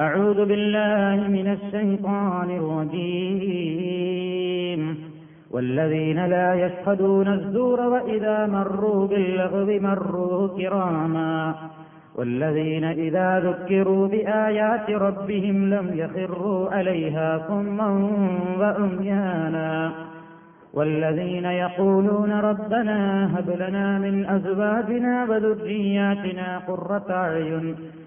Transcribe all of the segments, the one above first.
أعوذ بالله من الشيطان الرجيم. والذين لا يشهدون الزور وإذا مروا باللغو مروا كراما. والذين إذا ذكروا بآيات ربهم لم يخروا عليها صما وعميانا والذين يقولون ربنا هب لنا من أزواجنا وذرياتنا قرة أعين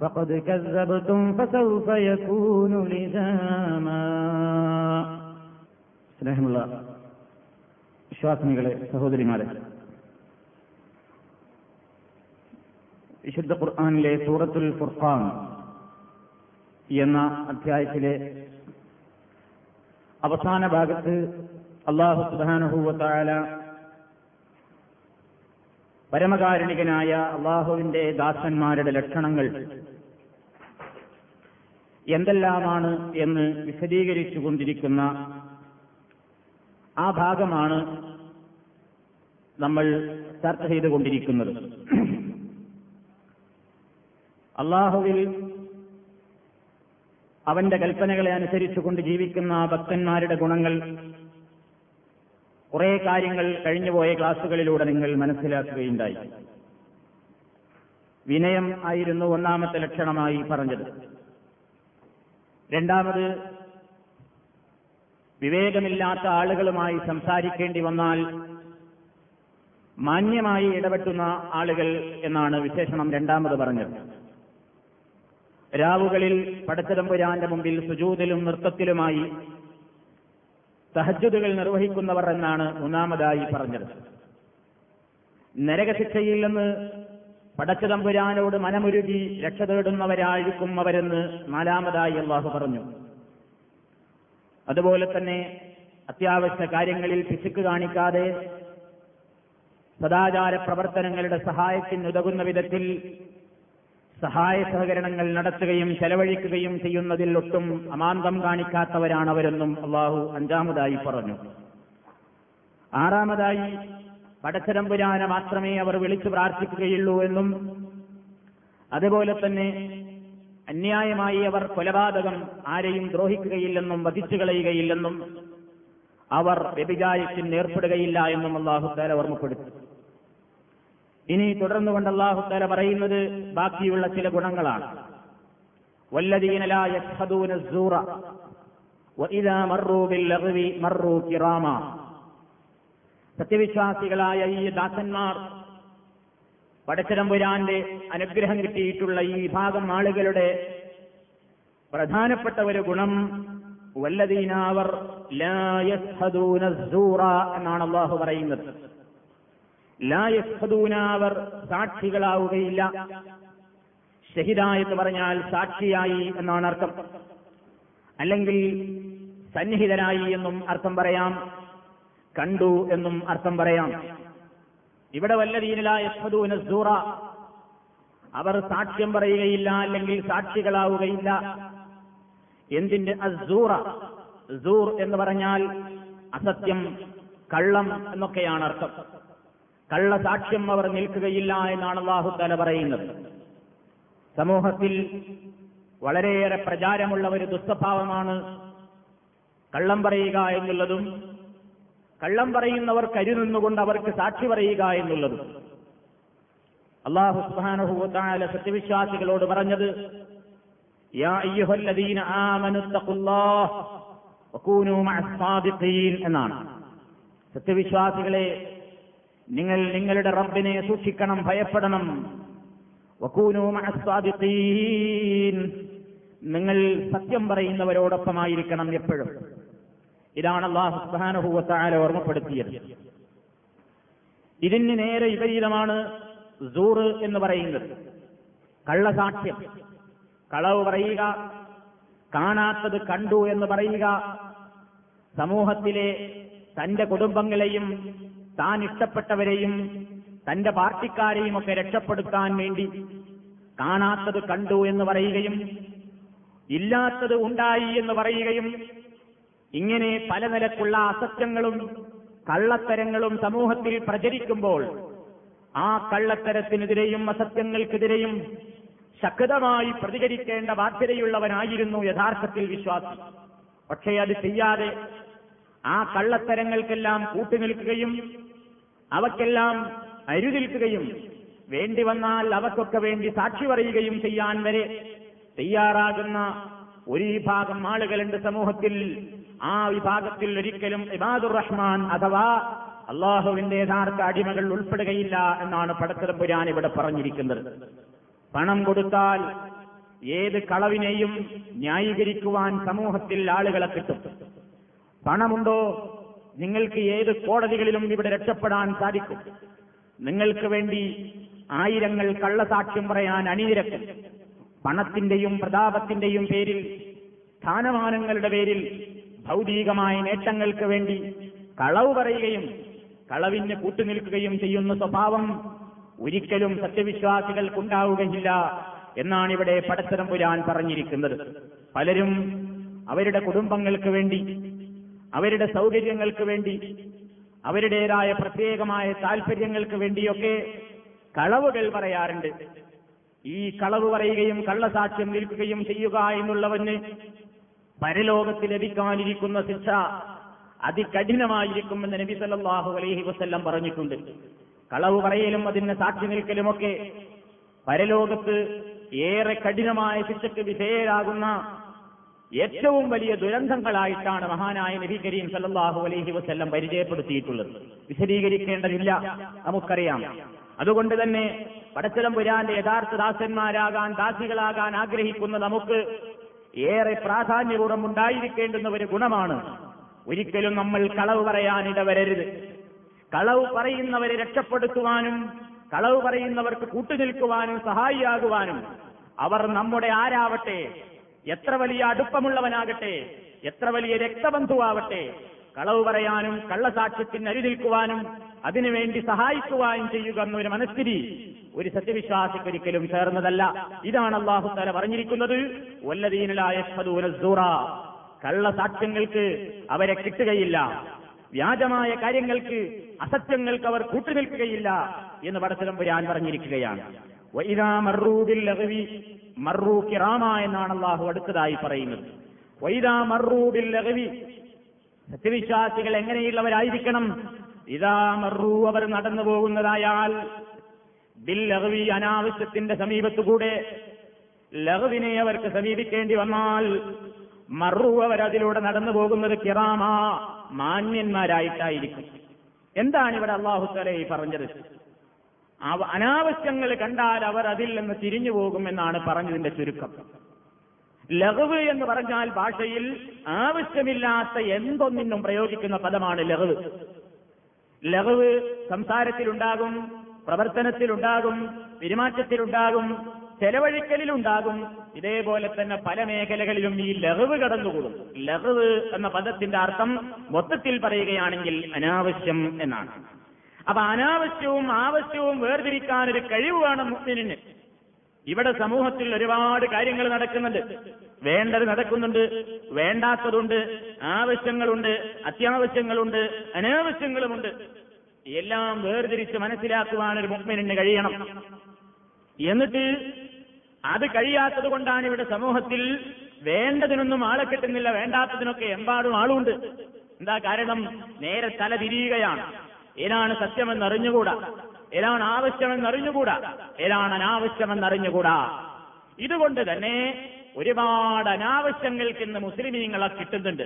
فقد كذبتم فسوف يكون لزاما സ്നേഹമുള്ള വിശ്വാസിനികളെ സഹോദരിമാരെ വിശുദ്ധ ഖുർആാനിലെ സൂറത്തുൽ ഫുർഖാൻ എന്ന അധ്യായത്തിലെ അവസാന ഭാഗത്ത് അള്ളാഹു സുബാനുഭൂവത്തായ പരമകാരുണികനായ അള്ളാഹുവിന്റെ ദാസന്മാരുടെ ലക്ഷണങ്ങൾ എന്തെല്ലാമാണ് എന്ന് വിശദീകരിച്ചു കൊണ്ടിരിക്കുന്ന ആ ഭാഗമാണ് നമ്മൾ ചർച്ച ചെയ്തുകൊണ്ടിരിക്കുന്നത്. അള്ളാഹുവിൽ അവന്റെ കൽപ്പനകളെ അനുസരിച്ചുകൊണ്ട് ജീവിക്കുന്ന ആ ഭക്തന്മാരുടെ ഗുണങ്ങൾ കുറെ കാര്യങ്ങൾ കഴിഞ്ഞുപോയ ക്ലാസുകളിലൂടെ നിങ്ങൾ മനസ്സിലാക്കുകയുണ്ടായി. വിനയം ആയിരുന്നു ഒന്നാമത്തെ ലക്ഷണമായി പറഞ്ഞത്. രണ്ടാമത് വിവേകമില്ലാത്ത ആളുകളുമായി സംസാരിക്കേണ്ടി വന്നാൽ മാന്യമായി ഇടപെട്ടുന്ന ആളുകൾ എന്നാണ് വിശേഷണം രണ്ടാമത് പറഞ്ഞത്. രാവുകളിൽ പടച്ചതമ്പുരാന്റെ മുമ്പിൽ സുജൂതിലും നൃത്തത്തിലുമായി തഹജുദുകൾ നിർവഹിക്കുന്നവർ എന്നാണ് മൂന്നാമതായി പറഞ്ഞത്. നരകശിക്ഷയിൽ നിന്ന് പടച്ചതമ്പുരാനോട് മനമുരുകി രക്ഷ തേടുന്നവരായിരിക്കും അവരെന്ന് നാലാമതായി അള്ളാഹു പറഞ്ഞു. അതുപോലെ തന്നെ അത്യാവശ്യ കാര്യങ്ങളിൽ പിശുക്ക് കാണിക്കാതെ സദാചാര പ്രവർത്തനങ്ങളുടെ സഹായത്തിന് സഹായത്തിനുതകുന്ന വിധത്തിൽ സഹായ സഹകരണങ്ങൾ നടത്തുകയും ചെലവഴിക്കുകയും ചെയ്യുന്നതിൽ ഒട്ടും അമാന്തം കാണിക്കാത്തവരാണവരെന്നും അള്ളാഹു അഞ്ചാമതായി പറഞ്ഞു. ആറാമതായി പടച്ചരമ്പുരാന മാത്രമേ അവർ വിളിച്ചു പ്രാർത്ഥിക്കുകയുള്ളൂ എന്നും അതുപോലെ തന്നെ അന്യായമായി അവർ കൊലപാതകം ആരെയും ദ്രോഹിക്കുകയില്ലെന്നും വധിച്ചു കളയുകയില്ലെന്നും അവർ വ്യഭിചാരത്തിന് ഏർപ്പെടുകയില്ല എന്നും അള്ളാഹു താല ഓർമ്മപ്പെടുത്തി. ഇനി തുടർന്നുകൊണ്ട് അള്ളാഹു അള്ളാഹുത്തല പറയുന്നത് ബാക്കിയുള്ള ചില ഗുണങ്ങളാണ്. സത്യവിശ്വാസികളായ ഈ ദാസന്മാർ പടച്ചരമ്പുരാന്റെ അനുഗ്രഹം കിട്ടിയിട്ടുള്ള ഈ വിഭാഗം ആളുകളുടെ പ്രധാനപ്പെട്ട ഒരു ഗുണം വല്ലതീനാവർ എന്നാണ് അള്ളാഹു പറയുന്നത്. ലായസ്ഹദൂനാവർ സാക്ഷികളാവുകയില്ല. ഷഹിദ എന്ന് പറഞ്ഞാൽ സാക്ഷിയായി എന്നാണ് അർത്ഥം. അല്ലെങ്കിൽ സന്നിഹിതരായി എന്നും അർത്ഥം പറയാം. കണ്ടു എന്നും അർത്ഥം പറയാം. ഇവിടെ വല്ലതീനലായസ്ഹദൂനസൂറ അവർ സാക്ഷ്യം പറയുകയില്ല അല്ലെങ്കിൽ സാക്ഷികളാവുകയില്ല. എന്തിന്റെ? അസൂറ സൂർ എന്ന് പറഞ്ഞാൽ അസത്യം കള്ളം എന്നൊക്കെയാണ് അർത്ഥം. കള്ള സാക്ഷ്യം അവർ നിൽക്കുകയില്ല എന്നാണ് അള്ളാഹു പറയുന്നത്. സമൂഹത്തിൽ വളരെയേറെ പ്രചാരമുള്ള ഒരു ദുസ്വഭാവമാണ് കള്ളം പറയുക എന്നുള്ളതും കള്ളം പറയുന്നവർ കരുനിന്നുകൊണ്ട് അവർക്ക് സാക്ഷി പറയുക എന്നുള്ളതും. അള്ളാഹു സത്യവിശ്വാസികളോട് പറഞ്ഞത് എന്നാണ്. സത്യവിശ്വാസികളെ നിങ്ങൾ നിങ്ങളുടെ റബ്ബിനെ സൂക്ഷിക്കണം ഭയപ്പെടണം. നിങ്ങൾ സത്യം പറയുന്നവരോടൊപ്പമായിരിക്കണം എപ്പോഴും. ഇതാണ് അള്ളാഹു സുബ്ഹാനഹു വതആല ഓർമ്മപ്പെടുത്തിയത്. ഇതിന് നേരെ വിപരീതമാണ് സൂറ് എന്ന് പറയുന്നത്. കള്ളസാക്ഷ്യം. കളവ് പറയുക കാണാത്തത് കണ്ടു എന്ന് പറയുക സമൂഹത്തിലെ തന്റെ കുടുംബങ്ങളെയും താൻ ഇഷ്ടപ്പെട്ടവരെയും തന്റെ പാർട്ടിക്കാരെയും ഒക്കെ രക്ഷപ്പെടുത്താൻ വേണ്ടി കാണാത്തത് കണ്ടു എന്ന് പറയുകയും ഇല്ലാത്തത് ഉണ്ടായി എന്ന് പറയുകയും ഇങ്ങനെ പല നിലക്കുള്ള അസത്യങ്ങളും കള്ളത്തരങ്ങളും സമൂഹത്തിൽ പ്രചരിക്കുമ്പോൾ ആ കള്ളത്തരത്തിനെതിരെയും അസത്യങ്ങൾക്കെതിരെയും ശക്തമായി പ്രതികരിക്കേണ്ട ബാധ്യതയുള്ളവനായിരുന്നു യഥാർത്ഥത്തിൽ വിശ്വാസി. പക്ഷേ അത് ചെയ്യാതെ ആ കള്ളത്തരങ്ങൾക്കെല്ലാം കൂട്ടുനിൽക്കുകയും അവക്കെല്ലാം അരുതിൽക്കുകയും വേണ്ടി വന്നാൽ അവക്കൊക്കെ വേണ്ടി സാക്ഷി പറയുകയും ചെയ്യാൻ വരെ തയ്യാറാകുന്ന ഒരു വിഭാഗം ആളുകളുണ്ട് സമൂഹത്തിൽ. ആ വിഭാഗത്തിൽ ഒരിക്കലും ഇബാദുർ റഹ്മാൻ അഥവാ അള്ളാഹുവിന്റെ യഥാർത്ഥ അടിമകൾ ഉൾപ്പെടുകയില്ല എന്നാണ് പടത്തിലമ്പുരാൻ ഇവിടെ പറഞ്ഞിരിക്കുന്നത്. പണം കൊടുത്താൽ ഏത് കളവിനെയും ന്യായീകരിക്കുവാൻ സമൂഹത്തിൽ ആളുകളെ കിട്ടും. പണമുണ്ടോ? നിങ്ങൾക്ക് ഏത് കോടതികളിലും ഇവിടെ രക്ഷപ്പെടാൻ സാധിക്കും? നിങ്ങൾക്ക് വേണ്ടി ആയിരങ്ങൾ കള്ളസാക്ഷ്യം പറയാൻ അണിനിരക്കും. പണത്തിന്റെയും പ്രതാപത്തിന്റെയും പേരിൽ സ്ഥാനമാനങ്ങളുടെ പേരിൽ ഭൗതികമായ നേട്ടങ്ങൾക്ക് വേണ്ടി കളവ് പറയുകയും കളവിന് കൂട്ടുനിൽക്കുകയും ചെയ്യുന്ന സ്വഭാവം ഒരിക്കലും സത്യവിശ്വാസികൾക്കുണ്ടാവുകയില്ല എന്നാണ് ഇവിടെ പടത്തരം പുരാൻ പറഞ്ഞിരിക്കുന്നത്. പലരും അവരുടെ കുടുംബങ്ങൾക്ക് വേണ്ടി അവരുടെ സൗകര്യങ്ങൾക്ക് വേണ്ടി അവരുടേതായ പ്രത്യേകമായ താൽപര്യങ്ങൾക്ക് വേണ്ടിയൊക്കെ കളവുകൾ പറയാറുണ്ട്. ഈ കളവ് പറയുകയും കള്ളസാക്ഷ്യം നിൽക്കുകയും ചെയ്യുക എന്നുള്ളവന് പരലോകത്ത് ലഭിക്കാനിരിക്കുന്ന ശിക്ഷ അതികഠിനമായിരിക്കുമെന്ന് നബി സല്ലാഹു അലൈഹി വസല്ലം പറഞ്ഞിട്ടുണ്ട്. കളവ് പറയലും അതിന് സാക്ഷി നിൽക്കലുമൊക്കെ പരലോകത്ത് ഏറെ കഠിനമായ ശിക്ഷയ്ക്ക് വിധേയരാകുന്ന ഏറ്റവും വലിയ ദുരന്തങ്ങളായിട്ടാണ് മഹാനായ നബി കരീം സല്ലാഹു അലൈഹി വസ്ല്ലം പരിചയപ്പെടുത്തിയിട്ടുള്ളത്. വിശദീകരിക്കേണ്ടതില്ല നമുക്കറിയാം. അതുകൊണ്ട് തന്നെ പടച്ചിലം പുരാന്റെ യഥാർത്ഥ ദാസന്മാരാകാൻ ദാസികളാകാൻ ആഗ്രഹിക്കുന്ന നമുക്ക് ഏറെ പ്രാധാന്യപൂർവം ഉണ്ടായിരിക്കേണ്ടുന്ന ഒരു ഗുണമാണ്. ഒരിക്കലും നമ്മൾ കളവ് പറയാനിടവരരുത്. കളവ് പറയുന്നവരെ രക്ഷപ്പെടുത്തുവാനും കളവ് പറയുന്നവർക്ക് കൂട്ടുനിൽക്കുവാനും സഹായിയാകുവാനും അവർ നമ്മുടെ ആരാവട്ടെ എത്ര വലിയ അടുപ്പമുള്ളവനാകട്ടെ എത്ര വലിയ രക്തബന്ധുവാവട്ടെ കളവ് പറയാനും കള്ളസാക്ഷ്യത്തിന് അരിനിൽക്കുവാനും അതിനുവേണ്ടി സഹായിക്കുവാനും ചെയ്യുക എന്നൊരു മനസ്ഥിതി ഒരു സത്യവിശ്വാസിക്കൊരിക്കലും ചേർന്നതല്ല. ഇതാണ് അള്ളാഹു തല പറഞ്ഞിരിക്കുന്നത് വല്ലതീനലായ കള്ളസാക്ഷ്യങ്ങൾക്ക് അവരെ കിട്ടുകയില്ല. വ്യാജമായ കാര്യങ്ങൾക്ക് അസത്യങ്ങൾക്ക് അവർ കൂട്ടുനിൽക്കുകയില്ല എന്ന് പടത്തിലും പുരാൻ പറഞ്ഞിരിക്കുകയാണ്. മറൂ കിറാമ എന്നാണ് അള്ളാഹു അടുത്തതായി പറയുന്നത്. വൈദാ മറൂബിൽ ലഹവി സത്യവിശ്വാസികൾ എങ്ങനെയുള്ളവരായിരിക്കണം? ഇതാ മറു അവർ നടന്നു പോകുന്നതായാൽ ബിൽ ലഹവി അനാവശ്യത്തിന്റെ സമീപത്തുകൂടെ ലഹവിനെ അവർക്ക് സമീപിക്കേണ്ടി വന്നാൽ മറു അവർ അതിലൂടെ നടന്നു പോകുന്നത് കിറാമ മാന്യന്മാരായിട്ടായിരിക്കും. എന്താണ് ഇവിടെ അള്ളാഹു തലൈ പറഞ്ഞത്? അനാവശ്യങ്ങൾ കണ്ടാൽ അവർ അതിൽ നിന്ന് തിരിഞ്ഞു പോകും എന്നാണ് പറഞ്ഞതിന്റെ ചുരുക്കം. ലഹവ് എന്ന് പറഞ്ഞാൽ ഭാഷയിൽ ആവശ്യമില്ലാത്ത എന്തൊന്നിനും പ്രയോഗിക്കുന്ന പദമാണ് ലഹവ് ലഹവ് സംസാരത്തിലുണ്ടാകും പ്രവർത്തനത്തിലുണ്ടാകും പെരുമാറ്റത്തിലുണ്ടാകും ചെലവഴിക്കലിലുണ്ടാകും. ഇതേപോലെ തന്നെ പല മേഖലകളിലും ഈ ലഹവ് കടന്നുകൂടും. ലഹവ് എന്ന പദത്തിന്റെ അർത്ഥം മൊത്തത്തിൽ പറയുകയാണെങ്കിൽ അനാവശ്യം എന്നാണ്. അപ്പൊ അനാവശ്യവും ആവശ്യവും വേർതിരിക്കാൻ ഒരു കഴിവ് വേണം മുസ്ലിന് ഇവിടെ സമൂഹത്തിൽ ഒരുപാട് കാര്യങ്ങൾ നടക്കുന്നുണ്ട്. വേണ്ടത് നടക്കുന്നുണ്ട് വേണ്ടാത്തതുണ്ട് ആവശ്യങ്ങളുണ്ട് അത്യാവശ്യങ്ങളുണ്ട് അനാവശ്യങ്ങളുമുണ്ട്. എല്ലാം വേർതിരിച്ച് മനസ്സിലാക്കുവാൻ ഒരു മുക്മിനിന് കഴിയണം. എന്നിട്ട് അത് കഴിയാത്തത് കൊണ്ടാണ് ഇവിടെ സമൂഹത്തിൽ വേണ്ടതിനൊന്നും ആളെ കിട്ടുന്നില്ല വേണ്ടാത്തതിനൊക്കെ എമ്പാടും ആളുണ്ട്. എന്താ കാരണം? നേരെ തല തിരിയുകയാണ്. ഏതാണ് സത്യമെന്ന് അറിഞ്ഞുകൂടാ ഏതാണ് ആവശ്യമെന്ന് അറിഞ്ഞുകൂടാ ഏതാണ് അനാവശ്യമെന്ന് അറിഞ്ഞുകൂടാ ഇതുകൊണ്ട് തന്നെ ഒരുപാട് അനാവശ്യങ്ങൾക്ക് ഇന്ന് മുസ്ലിമീങ്ങളെ കിട്ടുന്നുണ്ട്.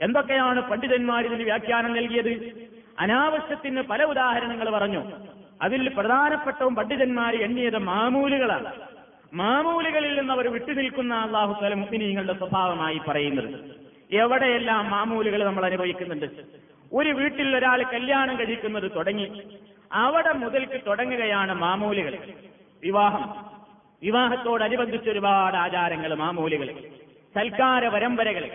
എന്തൊക്കെയാണ് പണ്ഡിതന്മാർ ഇതിന് വ്യാഖ്യാനം നൽകിയത്? അനാവശ്യത്തിന് പല ഉദാഹരണങ്ങൾ പറഞ്ഞു. അതിൽ പ്രധാനപ്പെട്ടവും പണ്ഡിതന്മാർ എണ്ണിയത് മാമൂലുകളാണ്. മാമൂലുകളിൽ നിന്ന് അവർ വിട്ടുനിൽക്കുന്ന അള്ളാഹു തല മുസ്ലിമീങ്ങളുടെ സ്വഭാവമായി പറയുന്നത്. എവിടെയെല്ലാം മാമൂലുകൾ നമ്മൾ അനുഭവിക്കുന്നുണ്ട്? ഒരു വീട്ടിൽ ഒരാൾ കല്യാണം കഴിക്കുന്നത് തുടങ്ങി അവിടെ മുതൽക്ക് തുടങ്ങുകയാണ് മാമൂലികൾ. വിവാഹം. വിവാഹത്തോടനുബന്ധിച്ച് ഒരുപാട് ആചാരങ്ങൾ മാമൂലികൾ. സൽക്കാര പരമ്പരകൾ.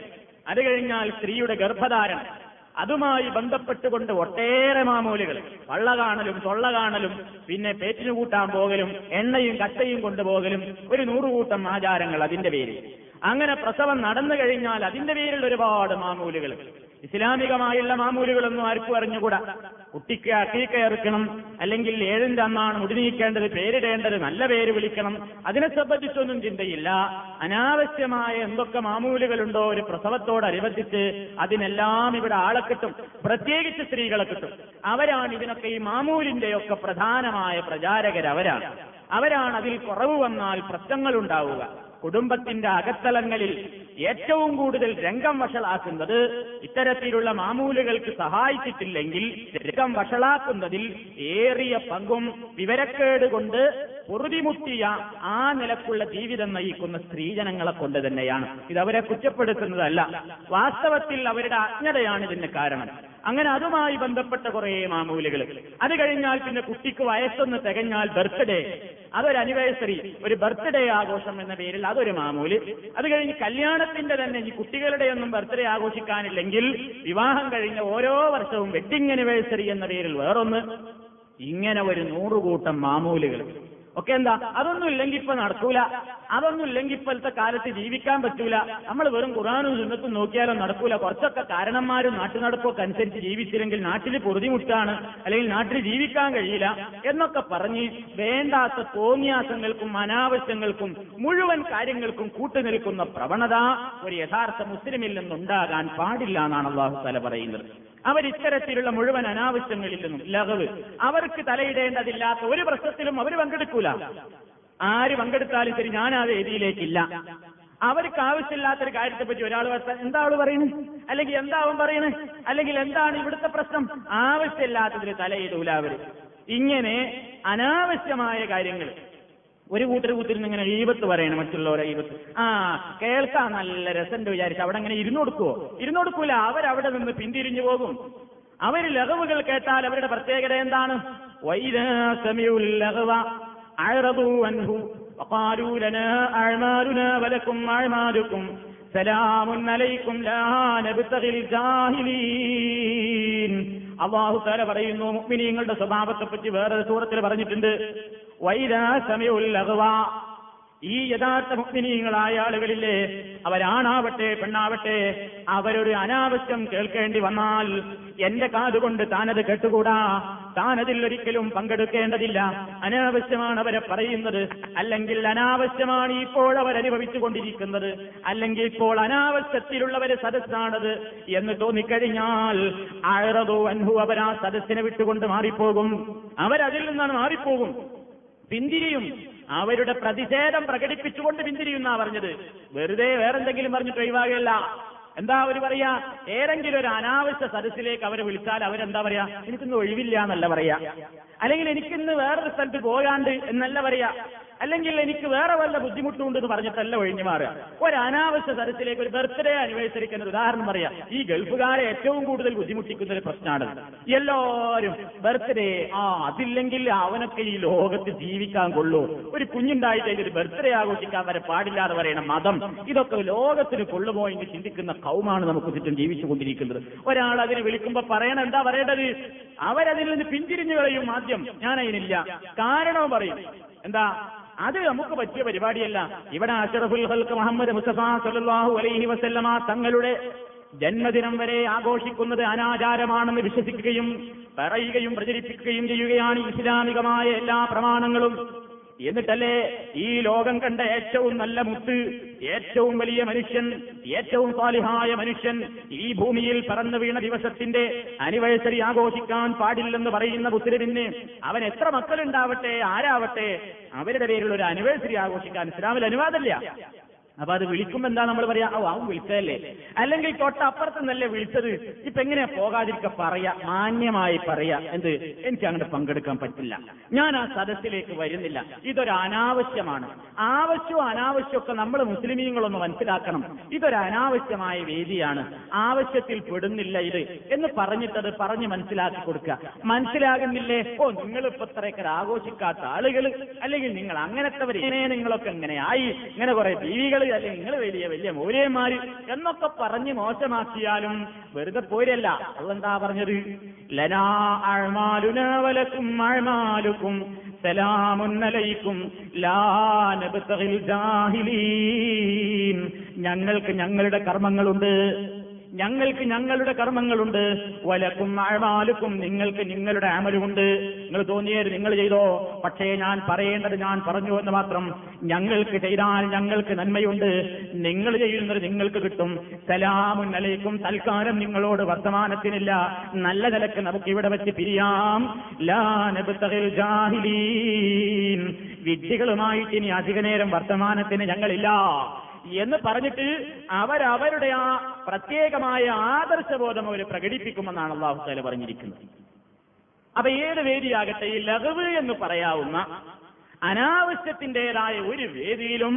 അത് കഴിഞ്ഞാൽ സ്ത്രീയുടെ ഗർഭധാരണം. അതുമായി ബന്ധപ്പെട്ടുകൊണ്ട് ഒട്ടേറെ മാമൂലുകൾ. വള്ള കാണലും തൊള്ള കാണലും പിന്നെ പേറ്റിനു കൂട്ടാൻ പോകലും എണ്ണയും കട്ടയും കൊണ്ടുപോകലും ഒരു നൂറുകൂട്ടം ആചാരങ്ങൾ അതിന്റെ പേരിൽ. അങ്ങനെ പ്രസവം നടന്നു കഴിഞ്ഞാൽ അതിന്റെ പേരിൽ ഒരുപാട് മാമൂലുകൾ. ഇസ്ലാമികമായുള്ള മാമൂലുകളൊന്നും ആർക്കും അറിഞ്ഞുകൂടാ. കുട്ടിക്ക് അക്കീക്ക ഇറക്കണം അല്ലെങ്കിൽ ഏഴിന്റെ അന്നാണ് മുടിനീക്കേണ്ടത് പേരിടേണ്ടത് നല്ല പേര് വിളിക്കണം അതിനെ സംബന്ധിച്ചൊന്നും ചിന്തയില്ല. അനാവശ്യമായ എന്തൊക്കെ മാമൂലുകളുണ്ടോ ഒരു പ്രസവത്തോടനുബന്ധിച്ച് അതിനെല്ലാം ഇവിടെ ആളെ കിട്ടും പ്രത്യേകിച്ച് സ്ത്രീകളെ കിട്ടും. അവരാണ് ഇതിനൊക്കെ ഈ മാമൂലിന്റെയൊക്കെ പ്രധാനമായ പ്രചാരകർ അവരാണ്. അവരാണ് അതിൽ കുറവ് വന്നാൽ പ്രശ്നങ്ങൾ ഉണ്ടാവുക. കുടുംബത്തിന്റെ അകത്തലങ്ങളിൽ ഏറ്റവും കൂടുതൽ രംഗം വഷളാക്കുന്നത് ഇത്തരത്തിലുള്ള മാമൂലുകൾക്ക് സഹായിച്ചിട്ടില്ലെങ്കിൽ രംഗം വഷളാക്കുന്നതിൽ ഏറിയ പങ്കും വിവരക്കേട് കൊണ്ട് പൊറുതിമുട്ടിയ ആ നിലക്കുള്ള ജീവിതം നയിക്കുന്ന സ്ത്രീജനങ്ങളെ കൊണ്ട് തന്നെയാണ്. ഇത് അവരെ കുറ്റപ്പെടുത്തുന്നതല്ല. വാസ്തവത്തിൽ അവരുടെ അജ്ഞതയാണ് ഇതിന് കാരണം. അങ്ങനെ അതുമായി ബന്ധപ്പെട്ട കുറെ മാമൂലുകൾ. അത് കഴിഞ്ഞാൽ പിന്നെ കുട്ടിക്ക് വയസ്സൊന്ന് തികഞ്ഞാൽ ബർത്ത്ഡേ. അതൊരു അനിവേഴ്സറി ഒരു ബർത്ത്ഡേ ആഘോഷം എന്ന പേരിൽ അതൊരു മാമൂൽ. അത് കഴിഞ്ഞ് കല്യാണത്തിന്റെ തന്നെ ഈ കുട്ടികളുടെ ഒന്നും ബർത്ത്ഡേ ആഘോഷിക്കാനില്ലെങ്കിൽ വിവാഹം കഴിഞ്ഞ ഓരോ വർഷവും വെഡിങ് അനിവേഴ്സറി എന്ന പേരിൽ വേറൊന്ന്. ഇങ്ങനെ ഒരു നൂറുകൂട്ടം മാമൂലുകൾ. ഒക്കെ എന്താ? അതൊന്നും ഇല്ലെങ്കിൽ ഇപ്പൊ നടക്കൂല. അതൊന്നും ഇല്ലെങ്കിൽ ഇപ്പോഴത്തെ കാലത്ത് ജീവിക്കാൻ പറ്റൂല. നമ്മൾ വെറും ഖുറാനും സുന്നത്തും നോക്കിയാലും നടക്കൂല. കുറച്ചൊക്കെ കാരണന്മാരും നാട്ടുനടപ്പൊക്കെ അനുസരിച്ച് ജീവിച്ചില്ലെങ്കിൽ നാട്ടിൽ പൊറുതിമുട്ടാണ് അല്ലെങ്കിൽ നാട്ടിൽ ജീവിക്കാൻ കഴിയില്ല എന്നൊക്കെ പറഞ്ഞ് വേണ്ടാത്ത തോന്നിയാസങ്ങൾക്കും അനാവശ്യങ്ങൾക്കും മുഴുവൻ കാര്യങ്ങൾക്കും കൂട്ടുനിൽക്കുന്ന പ്രവണത ഒരു യഥാർത്ഥ മുസ്ലിമിൽ നിന്നുണ്ടാകാൻ പാടില്ല എന്നാണ് അള്ളാഹു തല പറയുന്നത്. അവർ ഇത്തരത്തിലുള്ള മുഴുവൻ അനാവശ്യങ്ങളിൽ നിന്നും ലഹവ് അവർക്ക് തലയിടേണ്ടതില്ലാത്ത ഒരു പ്രശ്നത്തിലും അവർ പങ്കെടുക്കൂല. ആര് പങ്കെടുത്താലും ശരി ഞാൻ ആ വേദിയിലേക്കില്ല. അവർക്ക് ആവശ്യമില്ലാത്തൊരു കാര്യത്തെ പറ്റി ഒരാൾ എന്താ അവൾ പറയുന്നത് അല്ലെങ്കിൽ എന്താ അവൻ പറയുന്നത് അല്ലെങ്കിൽ എന്താണ് ഇവിടുത്തെ പ്രശ്നം? ആവശ്യമില്ലാത്തതിൽ തലയിടൂല അവർ. ഇങ്ങനെ അനാവശ്യമായ കാര്യങ്ങൾ ഒരു കൂട്ടർ കൂട്ടിരുന്ന് ഇങ്ങനെ ഈപത്ത് പറയണം മറ്റുള്ളവരെ ഈപത്ത്. ആ കേൾക്കാൻ നല്ല രസമുണ്ട് വിചാരിച്ചു അവിടെ അങ്ങനെ ഇരുന്നു കൊടുക്കുവോ? ഇരുന്നു കൊടുക്കൂല. അവരവിടെ നിന്ന് പിന്തിരിഞ്ഞു പോകും. അവർ ലഹവുകൾ കേട്ടാൽ അവരുടെ പ്രത്യേകത എന്താണ്? വൈദാ സമിഉൽ ലഘവ അഅറദു അൻഹു وقالوا لنا أعمالنا ولكم أعمالكم سلام عليكم لا نبتغي الجاهلين അള്ളാഹു താല പറയുന്നു മുഅ്മിനീങ്ങളുടെ സ്വഭാവത്തെ പറ്റി വേറെ സൂറത്തിൽ പറഞ്ഞിട്ടുണ്ട് വൈദാ സമയുൽ ലഹ്വ ഈ യഥാർത്ഥ മുഗ്മിനീങ്ങളായ ആളുകളില്ലേ അവരാണാവട്ടെ പെണ്ണാവട്ടെ അവരൊരു അനാവശ്യം കേൾക്കേണ്ടി വന്നാൽ എന്റെ കാതുകൊണ്ട് താനത് കേട്ടുകൂടാ താനതിൽ ഒരിക്കലും പങ്കെടുക്കേണ്ടതില്ല. അനാവശ്യമാണ് അവരെ പറയുന്നത്. അല്ലെങ്കിൽ അനാവശ്യമാണ് ഇപ്പോൾ അവരനുഭവിച്ചു കൊണ്ടിരിക്കുന്നത് അല്ലെങ്കിൽ ഇപ്പോൾ അനാവശ്യത്തിലുള്ളവര് സദസ്സാണത് എന്ന് തോന്നിക്കഴിഞ്ഞാൽ ആഴറതോ അൻഹു അവർ ആ സദസ്സിനെ വിട്ടുകൊണ്ട് മാറിപ്പോകും. അവരതിൽ നിന്നാണ് മാറിപ്പോകും. പിന്തിരിയും. അവരുടെ പ്രതിഷേധം പ്രകടിപ്പിച്ചുകൊണ്ട് പിന്തിരിയുന്നാ പറഞ്ഞത്. വെറുതെ വേറെന്തെങ്കിലും പറഞ്ഞിട്ട് ഒഴിവാകല്ല എന്താ അവർ പറയാ? ഏതെങ്കിലും ഒരു അനാവശ്യ സദസ്സിലേക്ക് അവരെ വിളിച്ചാൽ അവരെന്താ പറയാ? എനിക്കിന്ന് ഒഴിവില്ല എന്നല്ല പറയാ. അല്ലെങ്കിൽ എനിക്കിന്ന് വേറൊരു സ്ഥലത്ത് പോകാണ്ട് എന്നല്ല പറയാ. അല്ലെങ്കിൽ എനിക്ക് വേറെ വല്ല ബുദ്ധിമുട്ടുണ്ട് എന്ന് പറഞ്ഞിട്ടല്ല ഒഴിഞ്ഞു മാറുക. ഒരു അനാവശ്യ തരത്തിലേക്ക് ഒരു ബർത്ത്ഡേ അനിവേഴ്സറിക്ക് ഒരു ഉദാഹരണം പറയാം. ഈ ഗൾഫുകാരെ ഏറ്റവും കൂടുതൽ ബുദ്ധിമുട്ടിക്കുന്ന ഒരു പ്രശ്നമാണ്. എല്ലാവരും ബർത്ത്ഡേ ആ അതില്ലെങ്കിൽ അവനൊക്കെ ഈ ലോകത്ത് ജീവിക്കാൻ കൊള്ളൂ. ഒരു കുഞ്ഞുണ്ടായിട്ട് ഒരു ബർത്ത്ഡേ ആഘോഷിക്കാൻ വരെ പാടില്ലാതെ പറയണ മതം. ഇതൊക്കെ ലോകത്തിന് കൊള്ളുമോ എന്ന് ചിന്തിക്കുന്ന കൗമാണ് നമുക്ക് ചുറ്റും ജീവിച്ചുകൊണ്ടിരിക്കുന്നത്. ഒരാൾ അതിനെ വിളിക്കുമ്പോ പറയണം എന്താ പറയേണ്ടത്? അവരതിൽ നിന്ന് പിന്തിരിഞ്ഞു കളയും ആദ്യം. ഞാൻ അതിനില്ല കാരണവും പറയും എന്താ? അത് നമുക്ക് പറ്റിയ പരിപാടിയല്ല. ഇവിടെ അഷറഫുൽ ഹൽക്ക് മുഹമ്മദ് മുസ്തഫ സല്ലല്ലാഹു അലൈഹി വസല്ലമ തങ്ങളുടെ ജന്മദിനം വരെ ആഘോഷിക്കുന്നത് അനാചാരമാണെന്ന് വിശ്വസിക്കുകയും പറയുകയും പ്രചരിപ്പിക്കുകയും ചെയ്യുകയാണ് ഇസ്ലാമികമായ എല്ലാ പ്രമാണങ്ങളും. എന്നിട്ടല്ലേ ഈ ലോകം കണ്ട ഏറ്റവും നല്ല മുത്ത് ഏറ്റവും വലിയ മനുഷ്യൻ ഏറ്റവും സാലിഹായ മനുഷ്യൻ ഈ ഭൂമിയിൽ പറന്നു വീണ ദിവസത്തിന്റെ അനിവേഴ്സറി ആഘോഷിക്കാൻ പാടില്ലെന്ന് പറയുന്ന പുത്രന് അവൻ എത്ര മക്കളുണ്ടാവട്ടെ ആരാവട്ടെ അവരുടെ പേരിൽ ഒരു അനിവേഴ്സറി ആഘോഷിക്കാൻ ഇസ്ലാമിൽ അനുവാദമില്ല. അപ്പൊ അത് വിളിക്കുമ്പോ എന്താ നമ്മൾ പറയാ? ഓ അവൻ വിളിച്ചതല്ലേ. അല്ലെങ്കിൽ തൊട്ടപ്പുറത്ത് നിന്നല്ലേ വിളിച്ചത്. ഇപ്പൊ എങ്ങനെയാ പോകാതിരിക്ക പറയാ? മാന്യമായി പറയാ. എന്ത്? എനിക്ക് അങ്ങോട്ട് പങ്കെടുക്കാൻ പറ്റില്ല. ഞാൻ ആ സദസ്സിലേക്ക് വരുന്നില്ല. ഇതൊരു അനാവശ്യമാണ്. ആവശ്യവും അനാവശ്യമൊക്കെ നമ്മൾ മുസ്ലിമീങ്ങളൊന്ന് മനസ്സിലാക്കണം. ഇതൊരു അനാവശ്യമായ വേദിയാണ്. ആവശ്യത്തിൽ പെടുന്നില്ല ഇത്. എന്ന് പറഞ്ഞിട്ടത് പറഞ്ഞ് മനസ്സിലാക്കി കൊടുക്കുക മനസ്സിലാകുന്നില്ലേ? ഓ നിങ്ങൾ ഇപ്പൊ ഇത്രയൊക്കെ ആഘോഷിക്കാത്ത ആളുകൾ അല്ലെങ്കിൽ നിങ്ങൾ അങ്ങനത്തെ ഇങ്ങനെ നിങ്ങളൊക്കെ ഇങ്ങനെ കുറെ ജീവികൾ അല്ലെങ്കിൽ നിങ്ങൾ വലിയ വലിയ മൗര്യന്മാര്. എന്നൊക്കെ പറഞ്ഞ് മോശമാക്കിയാലും വെറുതെ പോരല്ല. അതെന്താ പറഞ്ഞത്? ലനാ അഴ്മാലുന വലക്കും അഴ്മാലുക്കും സലാമുന്നലൈക്കും ലാ നബ്തഗിൽ ജാഹിലീൻ. ഞങ്ങൾക്ക് ഞങ്ങളുടെ കർമ്മങ്ങളുണ്ട്. ഞങ്ങൾക്ക് ഞങ്ങളുടെ കർമ്മങ്ങളുണ്ട്. വലക്കും അഴമാലുക്കും നിങ്ങൾക്ക് നിങ്ങളുടെ അമലുമുണ്ട് നിങ്ങൾ തോന്നിയത് നിങ്ങൾ ചെയ്തോ? പക്ഷേ ഞാൻ പറയേണ്ടത് ഞാൻ പറഞ്ഞു എന്ന് മാത്രം ഞങ്ങൾക്ക് ചെയ്താൽ ഞങ്ങൾക്ക് നന്മയുണ്ട്. നിങ്ങൾ ചെയ്യുന്നത് നിങ്ങൾക്ക് കിട്ടും. സലാമുൻ അലൈക്കും. തൽക്കാലം നിങ്ങളോട് വർത്തമാനത്തിനില്ല. നല്ല നിലയ്ക്ക് നമുക്ക് ഇവിടെ വെച്ച് പിരിയാം. വിഡ്ഢികളുമായിട്ട് ഇനി അധിക നേരം വർത്തമാനത്തിന് ഞങ്ങളില്ല. എന്ന് പറഞ്ഞിട്ട് അവരവരുടെ ആ പ്രത്യേകമായ ആദർശബോധം അവർ പ്രകടിപ്പിക്കുമെന്നാണ് അള്ളാഹു താല പറഞ്ഞിരിക്കുന്നത്. അപ്പൊ ഏത് വേദിയാകട്ടെ ഈ ലഹവ് എന്ന് പറയാവുന്ന അനാവശ്യത്തിന്റേതായ ഒരു വേദിയിലും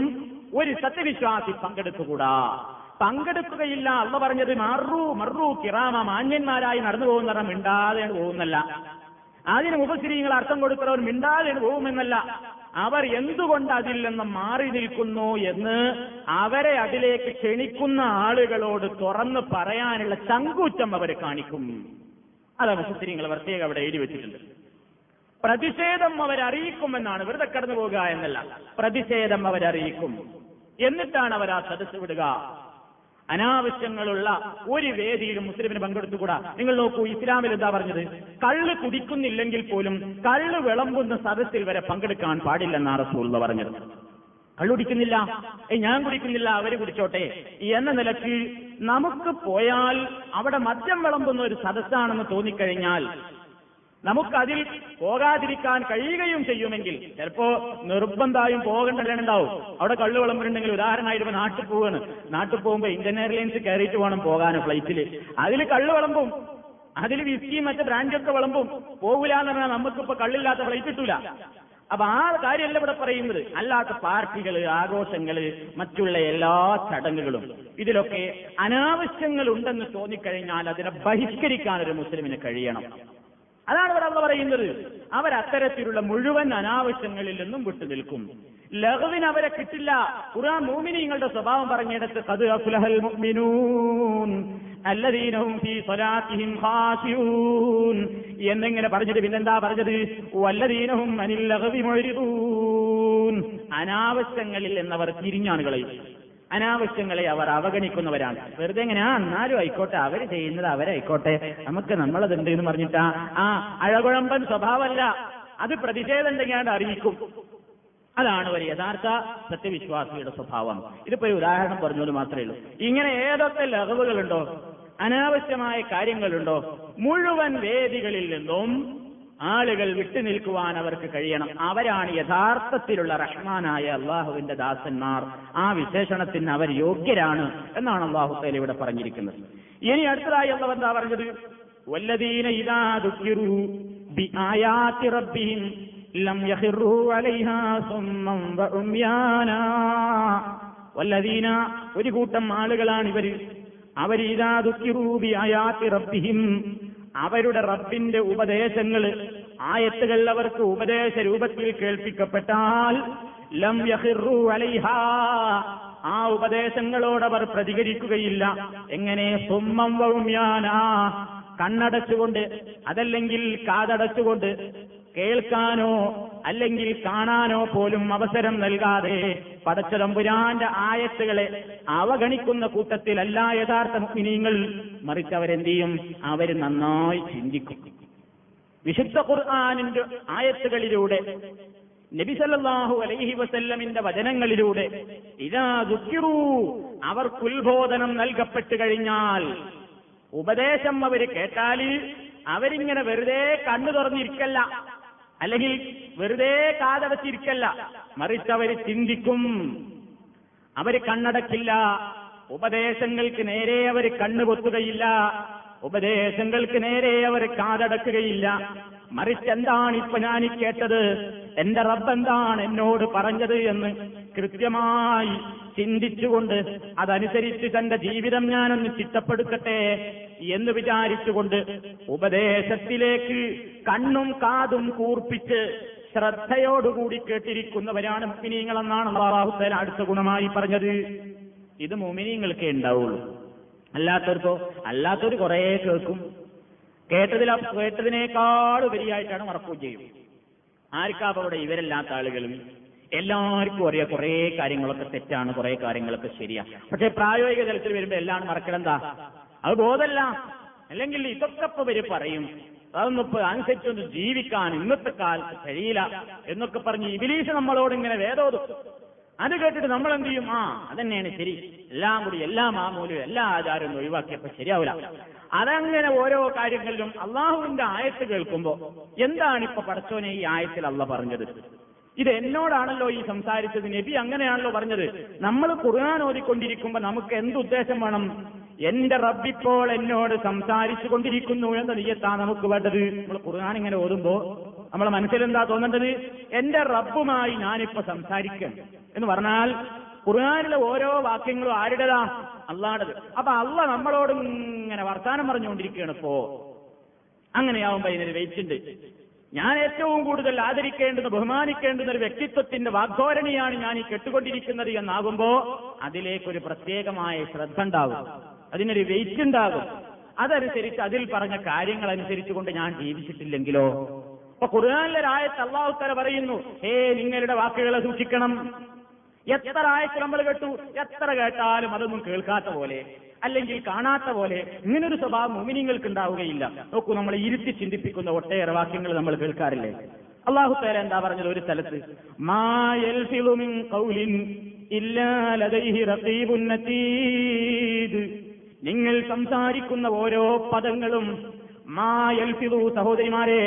ഒരു സത്യവിശ്വാസി പങ്കെടുത്തുകൂടാ. പങ്കെടുക്കുകയില്ല അള്ള പറഞ്ഞത് മറു മറു കിറാമ മാന്യന്മാരായി നടന്നു പോകുന്നവർ മിണ്ടാതെ പോകുന്നല്ല. അതിന് മുഖശ്രീങ്ങൾ അർത്ഥം കൊടുക്കുന്നവർ മിണ്ടാതെ പോകുമെന്നല്ല. അവർ എന്തുകൊണ്ട് അതിൽ നിന്ന് മാറി നിൽക്കുന്നു എന്ന് അവരെ അതിലേക്ക് ക്ഷണിക്കുന്ന ആളുകളോട് തുറന്ന് പറയാനുള്ള ചങ്കൂറ്റം അവർ കാണിക്കും. അതാണ് മുഖശ്രീങ്ങൾ പ്രത്യേകം അവിടെ എഴുതി വെച്ചിട്ടുണ്ട്. പ്രതിഷേധം അവരറിയിക്കുമെന്നാണ് വെറുതെ കടന്നു പോകുക എന്നല്ല. പ്രതിഷേധം അവരറിയിക്കും എന്നിട്ടാണ് അവർ ആ സദസ് വിടുക. അനാവശ്യങ്ങളുള്ള ഒരു വേദിയിലും മുസ്ലിമിന് പങ്കെടുത്തുകൂടാ. നിങ്ങൾ നോക്കൂ ഇസ്ലാമിൽ എന്താ പറഞ്ഞത്? കള്ള് കുടിക്കുന്നില്ലെങ്കിൽ പോലും കള്ള് വിളമ്പുന്ന സദസ്സിൽ വരെ പങ്കെടുക്കാൻ പാടില്ലെന്നാ റസൂൽ പറഞ്ഞത്. കള്ളുടിക്കുന്നില്ല ഏ ഞാൻ കുടിക്കുന്നില്ല അവർ കുടിച്ചോട്ടെ. എന്ന നിലയ്ക്ക് നമുക്ക് പോയാൽ അവിടെ മദ്യം വിളമ്പുന്ന ഒരു സദസ്സാണെന്ന് തോന്നിക്കഴിഞ്ഞാൽ നമുക്കതിൽ പോകാതിരിക്കാൻ കഴിയുകയും ചെയ്യുമെങ്കിൽ ചിലപ്പോ നിർബന്ധമായും പോകേണ്ടതുണ്ടാവും അവിടെ കള്ളു വിളമ്പുണ്ടെങ്കിൽ ഉദാഹരണമായിട്ട് നാട്ടിൽ പോവാണ് നാട്ടിൽ പോകുമ്പോ ഇന്ത്യൻ എയർലൈൻസ് കയറിയിട്ട് വേണം പോകാൻ ഫ്ലൈറ്റിൽ അതിൽ കള്ളു വിളമ്പും അതിൽ വിസ്കിയും മറ്റു ബ്രാൻഡൊക്കെ വിളമ്പും. പോകില്ല എന്ന് പറഞ്ഞാൽ നമുക്കിപ്പോ കള്ളില്ലാത്ത ഫ്ലൈറ്റ് കിട്ടൂല. അപ്പൊ ആ കാര്യമല്ല ഇവിടെ പറയുന്നത്. അല്ലാത്ത പാർട്ടികൾ ആഘോഷങ്ങൾ മറ്റുള്ള എല്ലാ ചടങ്ങുകളും. ഇതിലൊക്കെ അനാവശ്യങ്ങൾ ഉണ്ടെന്ന് തോന്നിക്കഴിഞ്ഞാൽ അതിനെ ബഹിഷ്കരിക്കാൻ ഒരു മുസ്ലിമിന് കഴിയണം. അതാണ് ഇവിടെ അള്ള പറയുന്നത്. അവർ അത്തരത്തിലുള്ള മുഴുവൻ അനാവശ്യങ്ങളിൽ നിന്നും വിട്ടുനിൽക്കും ലഹുവിന് അവരെ കിട്ടില്ല. ഖുർആൻ മൂമിനിങ്ങളുടെ സ്വഭാവം പറഞ്ഞിടത്ത് കത് അഫ്ലഹൽ മുഅ്മിനൂൻ സ്വലാത്തിഹിം എന്നിങ്ങനെ പറഞ്ഞിട്ട് പിന്നെന്താ പറഞ്ഞത്? വല്ലദീനഹും അനിൽ ലഹവി മുഅ്രിദൂൻ അനാവശ്യങ്ങളിൽ എന്നവർ തിരിഞ്ഞാണ് കളയും അനാവശ്യങ്ങളെ അവർ അവഗണിക്കുന്നവരാണ്. വെറുതെ എങ്ങനെ ആ എന്നാലും ആയിക്കോട്ടെ അവർ ചെയ്യുന്നത് അവരായിക്കോട്ടെ. നമുക്ക് നമ്മളതുണ്ട് എന്ന് പറഞ്ഞിട്ടാ ആ അഴകുഴമ്പൻ സ്വഭാവമല്ല. അത് പ്രതിഷേധം ഉണ്ടെങ്കിൽ അറിയിക്കും. അതാണ് ഒരു യഥാർത്ഥ സത്യവിശ്വാസിയുടെ സ്വഭാവം. ഇതിപ്പോ ഒരു ഉദാഹരണം പറഞ്ഞത് മാത്രമേ ഉള്ളൂ. ഇങ്ങനെ ഏതൊക്കെ ലഹവുകളുണ്ടോ അനാവശ്യമായ കാര്യങ്ങളുണ്ടോ മുഴുവൻ വേദികളിൽ നിന്നും ആളുകൾ വിട്ടുനിൽക്കുവാൻ അവർക്ക് കഴിയണം. അവരാണ് യഥാർത്ഥത്തിലുള്ള റഹ്മാനായ അള്ളാഹുവിന്റെ ദാസന്മാർ. ആ വിശേഷണത്തിന് അവർ യോഗ്യരാണ് എന്നാണ് അള്ളാഹു തേല ഇവിടെ പറഞ്ഞിരിക്കുന്നത്. ഇനി അടുത്തതായി അള്ളവ എന്താ പറഞ്ഞത്? വല്ലതീന ബി റബ്ബിഹിം ലം അലൈഹാ വല്ലദീന ഒരു കൂട്ടം ആളുകളാണ് ഇവർ അവരിതാ ദുഃഖിറൂബി ആയാത്തി റബ്ബിഹിം അവരുടെ റബ്ബിന്റെ ഉപദേശങ്ങൾ ആയത്തുകൾ അവർക്ക് ഉപദേശ രൂപത്തിൽ കേൾപ്പിക്കപ്പെട്ടാൽ ലം യഹിറു അലൈഹ. ആ ഉപദേശങ്ങളോടവർ പ്രതികരിക്കുകയില്ല. എങ്ങനെ? സുമ്മം വൗമ്യാനാ. കണ്ണടച്ചുകൊണ്ട് അതല്ലെങ്കിൽ കാതടച്ചുകൊണ്ട് കേൾക്കാനോ അല്ലെങ്കിൽ കാണാനോ പോലും അവസരം നൽകാതെ പടച്ചതമ്പുരാന്റെ ആയത്തുകളെ അവഗണിക്കുന്ന കൂട്ടത്തിലല്ല യഥാർത്ഥ മുഗ്നീങ്ങൾ മറിച്ച് അവരെന്ത് ചെയ്യും അവർ നന്നായി ചിന്തിക്കും. വിശുദ്ധ ഖുർആാനിന്റെ ആയത്തുകളിലൂടെ നബിസല്ലാഹു അലൈഹി വസല്ലമിന്റെ വചനങ്ങളിലൂടെ ഇതാ ദുഃഖിറൂ അവർക്ക് ഉത്ബോധനം നൽകപ്പെട്ടു കഴിഞ്ഞാൽ ഉപദേശം അവർ കേട്ടാൽ അവരിങ്ങനെ വെറുതെ കണ്ണു തുറന്നിരിക്കല്ല. അല്ലെങ്കിൽ വെറുതെ കാതടച്ചിരിക്കല്ല മറിച്ച് അവർ ചിന്തിക്കും. അവർ കണ്ണടക്കില്ല. ഉപദേശങ്ങൾക്ക് നേരെ അവർ കണ്ണുപൊത്തുകയില്ല ഉപദേശങ്ങൾക്ക് നേരെ അവർ കാതടക്കുകയില്ല. മറിച്ച് എന്താണ് ഇപ്പൊ ഞാൻ കേട്ടത്? എന്റെ റബ്ബ് എന്താണ് എന്നോട് പറഞ്ഞത് എന്ന് കൃത്യമായി ചിന്തിച്ചുകൊണ്ട് അതനുസരിച്ച് തന്റെ ജീവിതം ഞാനൊന്ന് ചിട്ടപ്പെടുത്തട്ടെ എന്ന് വിചാരിച്ചുകൊണ്ട് ഉപദേശത്തിലേക്ക് കണ്ണും കാതും കൂർപ്പിച്ച് ശ്രദ്ധയോടുകൂടി കേട്ടിരിക്കുന്നവരാണ് മുമിനീങ്ങളെന്നാണ് അള്ളാഹുത്തേല അടുത്ത ഗുണമായി പറഞ്ഞത്. ഇത് മുമിനീങ്ങൾക്കേ ഉണ്ടാവുള്ളൂ. അല്ലാത്തവർക്കോ അല്ലാത്തവർ കുറേ കേൾക്കും. കേട്ടതിൽ കേട്ടതിനേക്കാൾ ഉപരിയായിട്ടാണ് മറക്കുകയും ചെയ്യും. ആർക്കാപ്പ അവിടെ ഇവരല്ലാത്ത ആളുകളും? എല്ലാവർക്കും അറിയാം. കുറെ കാര്യങ്ങളൊക്കെ തെറ്റാണ് കുറെ കാര്യങ്ങളൊക്കെ ശരിയാ. പക്ഷെ പ്രായോഗിക തലത്തിൽ വരുമ്പോ എല്ലാം മറക്കണെന്താ അത് ബോധമല്ല. അല്ലെങ്കിൽ ഇതൊക്കെ ഇപ്പൊ ഇവർ പറയും. അതൊന്നും ഇപ്പൊ അനുസരിച്ചൊന്ന് ജീവിക്കാൻ ഇന്നത്തെ കാലത്ത് കഴിയില്ല എന്നൊക്കെ പറഞ്ഞ് ഇബിലീസ് നമ്മളോട് ഇങ്ങനെ വേദോതും അത് കേട്ടിട്ട് നമ്മൾ എന്ത് ചെയ്യും? ആ അതന്നെയാണ് ശരി. എല്ലാം കൂടി എല്ലാ മാമൂലും എല്ലാ ആചാരവും ഒഴിവാക്കിയപ്പോ ശരിയാവില്ല അതങ്ങനെ ഓരോ കാര്യങ്ങളിലും അള്ളാഹുവിന്റെ ആയത്ത് കേൾക്കുമ്പോ എന്താണ് ഇപ്പൊ പടച്ചോനെ ഈ ആയത്തിൽ അള്ള പറഞ്ഞത്? ഇത് എന്നോടാണല്ലോ ഈ സംസാരിച്ചത് നബി അങ്ങനെയാണല്ലോ പറഞ്ഞത്. നമ്മൾ ഖുർആൻ ഓതിക്കൊണ്ടിരിക്കുമ്പോ നമുക്ക് എന്ത് ഉദ്ദേശം വേണം? എന്റെ റബ്ബിപ്പോൾ എന്നോട് സംസാരിച്ചു കൊണ്ടിരിക്കുന്നു എന്ന നീയത്താ നമുക്ക് വേണ്ടത്. നമ്മൾ ഖുർആൻ ഇങ്ങനെ ഓതുമ്പോ നമ്മളെ മനസ്സിലെന്താ തോന്നേണ്ടത്? എന്റെ റബ്ബുമായി ഞാനിപ്പോ സംസാരിക്കണം. എന്ന് പറഞ്ഞാൽ ഖുർആാനിലെ ഓരോ വാക്യങ്ങളും ആരുടേതാ? അള്ളാടത്. അപ്പൊ അള്ള നമ്മളോട് ഇങ്ങനെ വർത്താനം പറഞ്ഞുകൊണ്ടിരിക്കുകയാണ് ഇപ്പോ. അങ്ങനെയാവുമ്പോ ഇതിനൊരു വെയിറ്റ് ഉണ്ട്. ഞാൻ ഏറ്റവും കൂടുതൽ ആദരിക്കേണ്ടുന്ന ബഹുമാനിക്കേണ്ടുന്ന ഒരു വ്യക്തിത്വത്തിന്റെ വാഗ്ധോരണിയാണ് ഞാൻ ഈ കെട്ടുകൊണ്ടിരിക്കുന്നത് എന്നാകുമ്പോ അതിലേക്കൊരു പ്രത്യേകമായ ശ്രദ്ധ ഉണ്ടാകും അതിനൊരു വെയിറ്റ് ഉണ്ടാകും അതനുസരിച്ച് അതിൽ പറഞ്ഞ കാര്യങ്ങൾ അനുസരിച്ചു കൊണ്ട് ഞാൻ ജീവിച്ചിട്ടില്ലെങ്കിലോ? അപ്പൊ ഖുർആാനിലൊരായത്ത് അള്ളാഹുത്തല പറയുന്നു ഹേ നിങ്ങളുടെ വാക്കുകളെ സൂക്ഷിക്കണം. എത്ര ആയത്ത് നമ്മൾ കേട്ടു എത്ര കേട്ടാലും അതൊന്നും കേൾക്കാത്ത പോലെ. അല്ലെങ്കിൽ കാണാത്ത പോലെ ഇങ്ങനൊരു സ്വഭാവം മുമിനിങ്ങൾക്ക് ഉണ്ടാവുകയില്ല നോക്കൂ നമ്മൾ ഇരുത്തി ചിന്തിപ്പിക്കുന്ന ഒട്ടേറെ വാക്യങ്ങൾ നമ്മൾ കേൾക്കാറില്ലേ? അള്ളാഹു തേല എന്താ പറഞ്ഞത് ഒരു സ്ഥലത്ത്? നിങ്ങൾ സംസാരിക്കുന്ന ഓരോ പദങ്ങളും മായൽഫിദു സഹോദരിമാരെ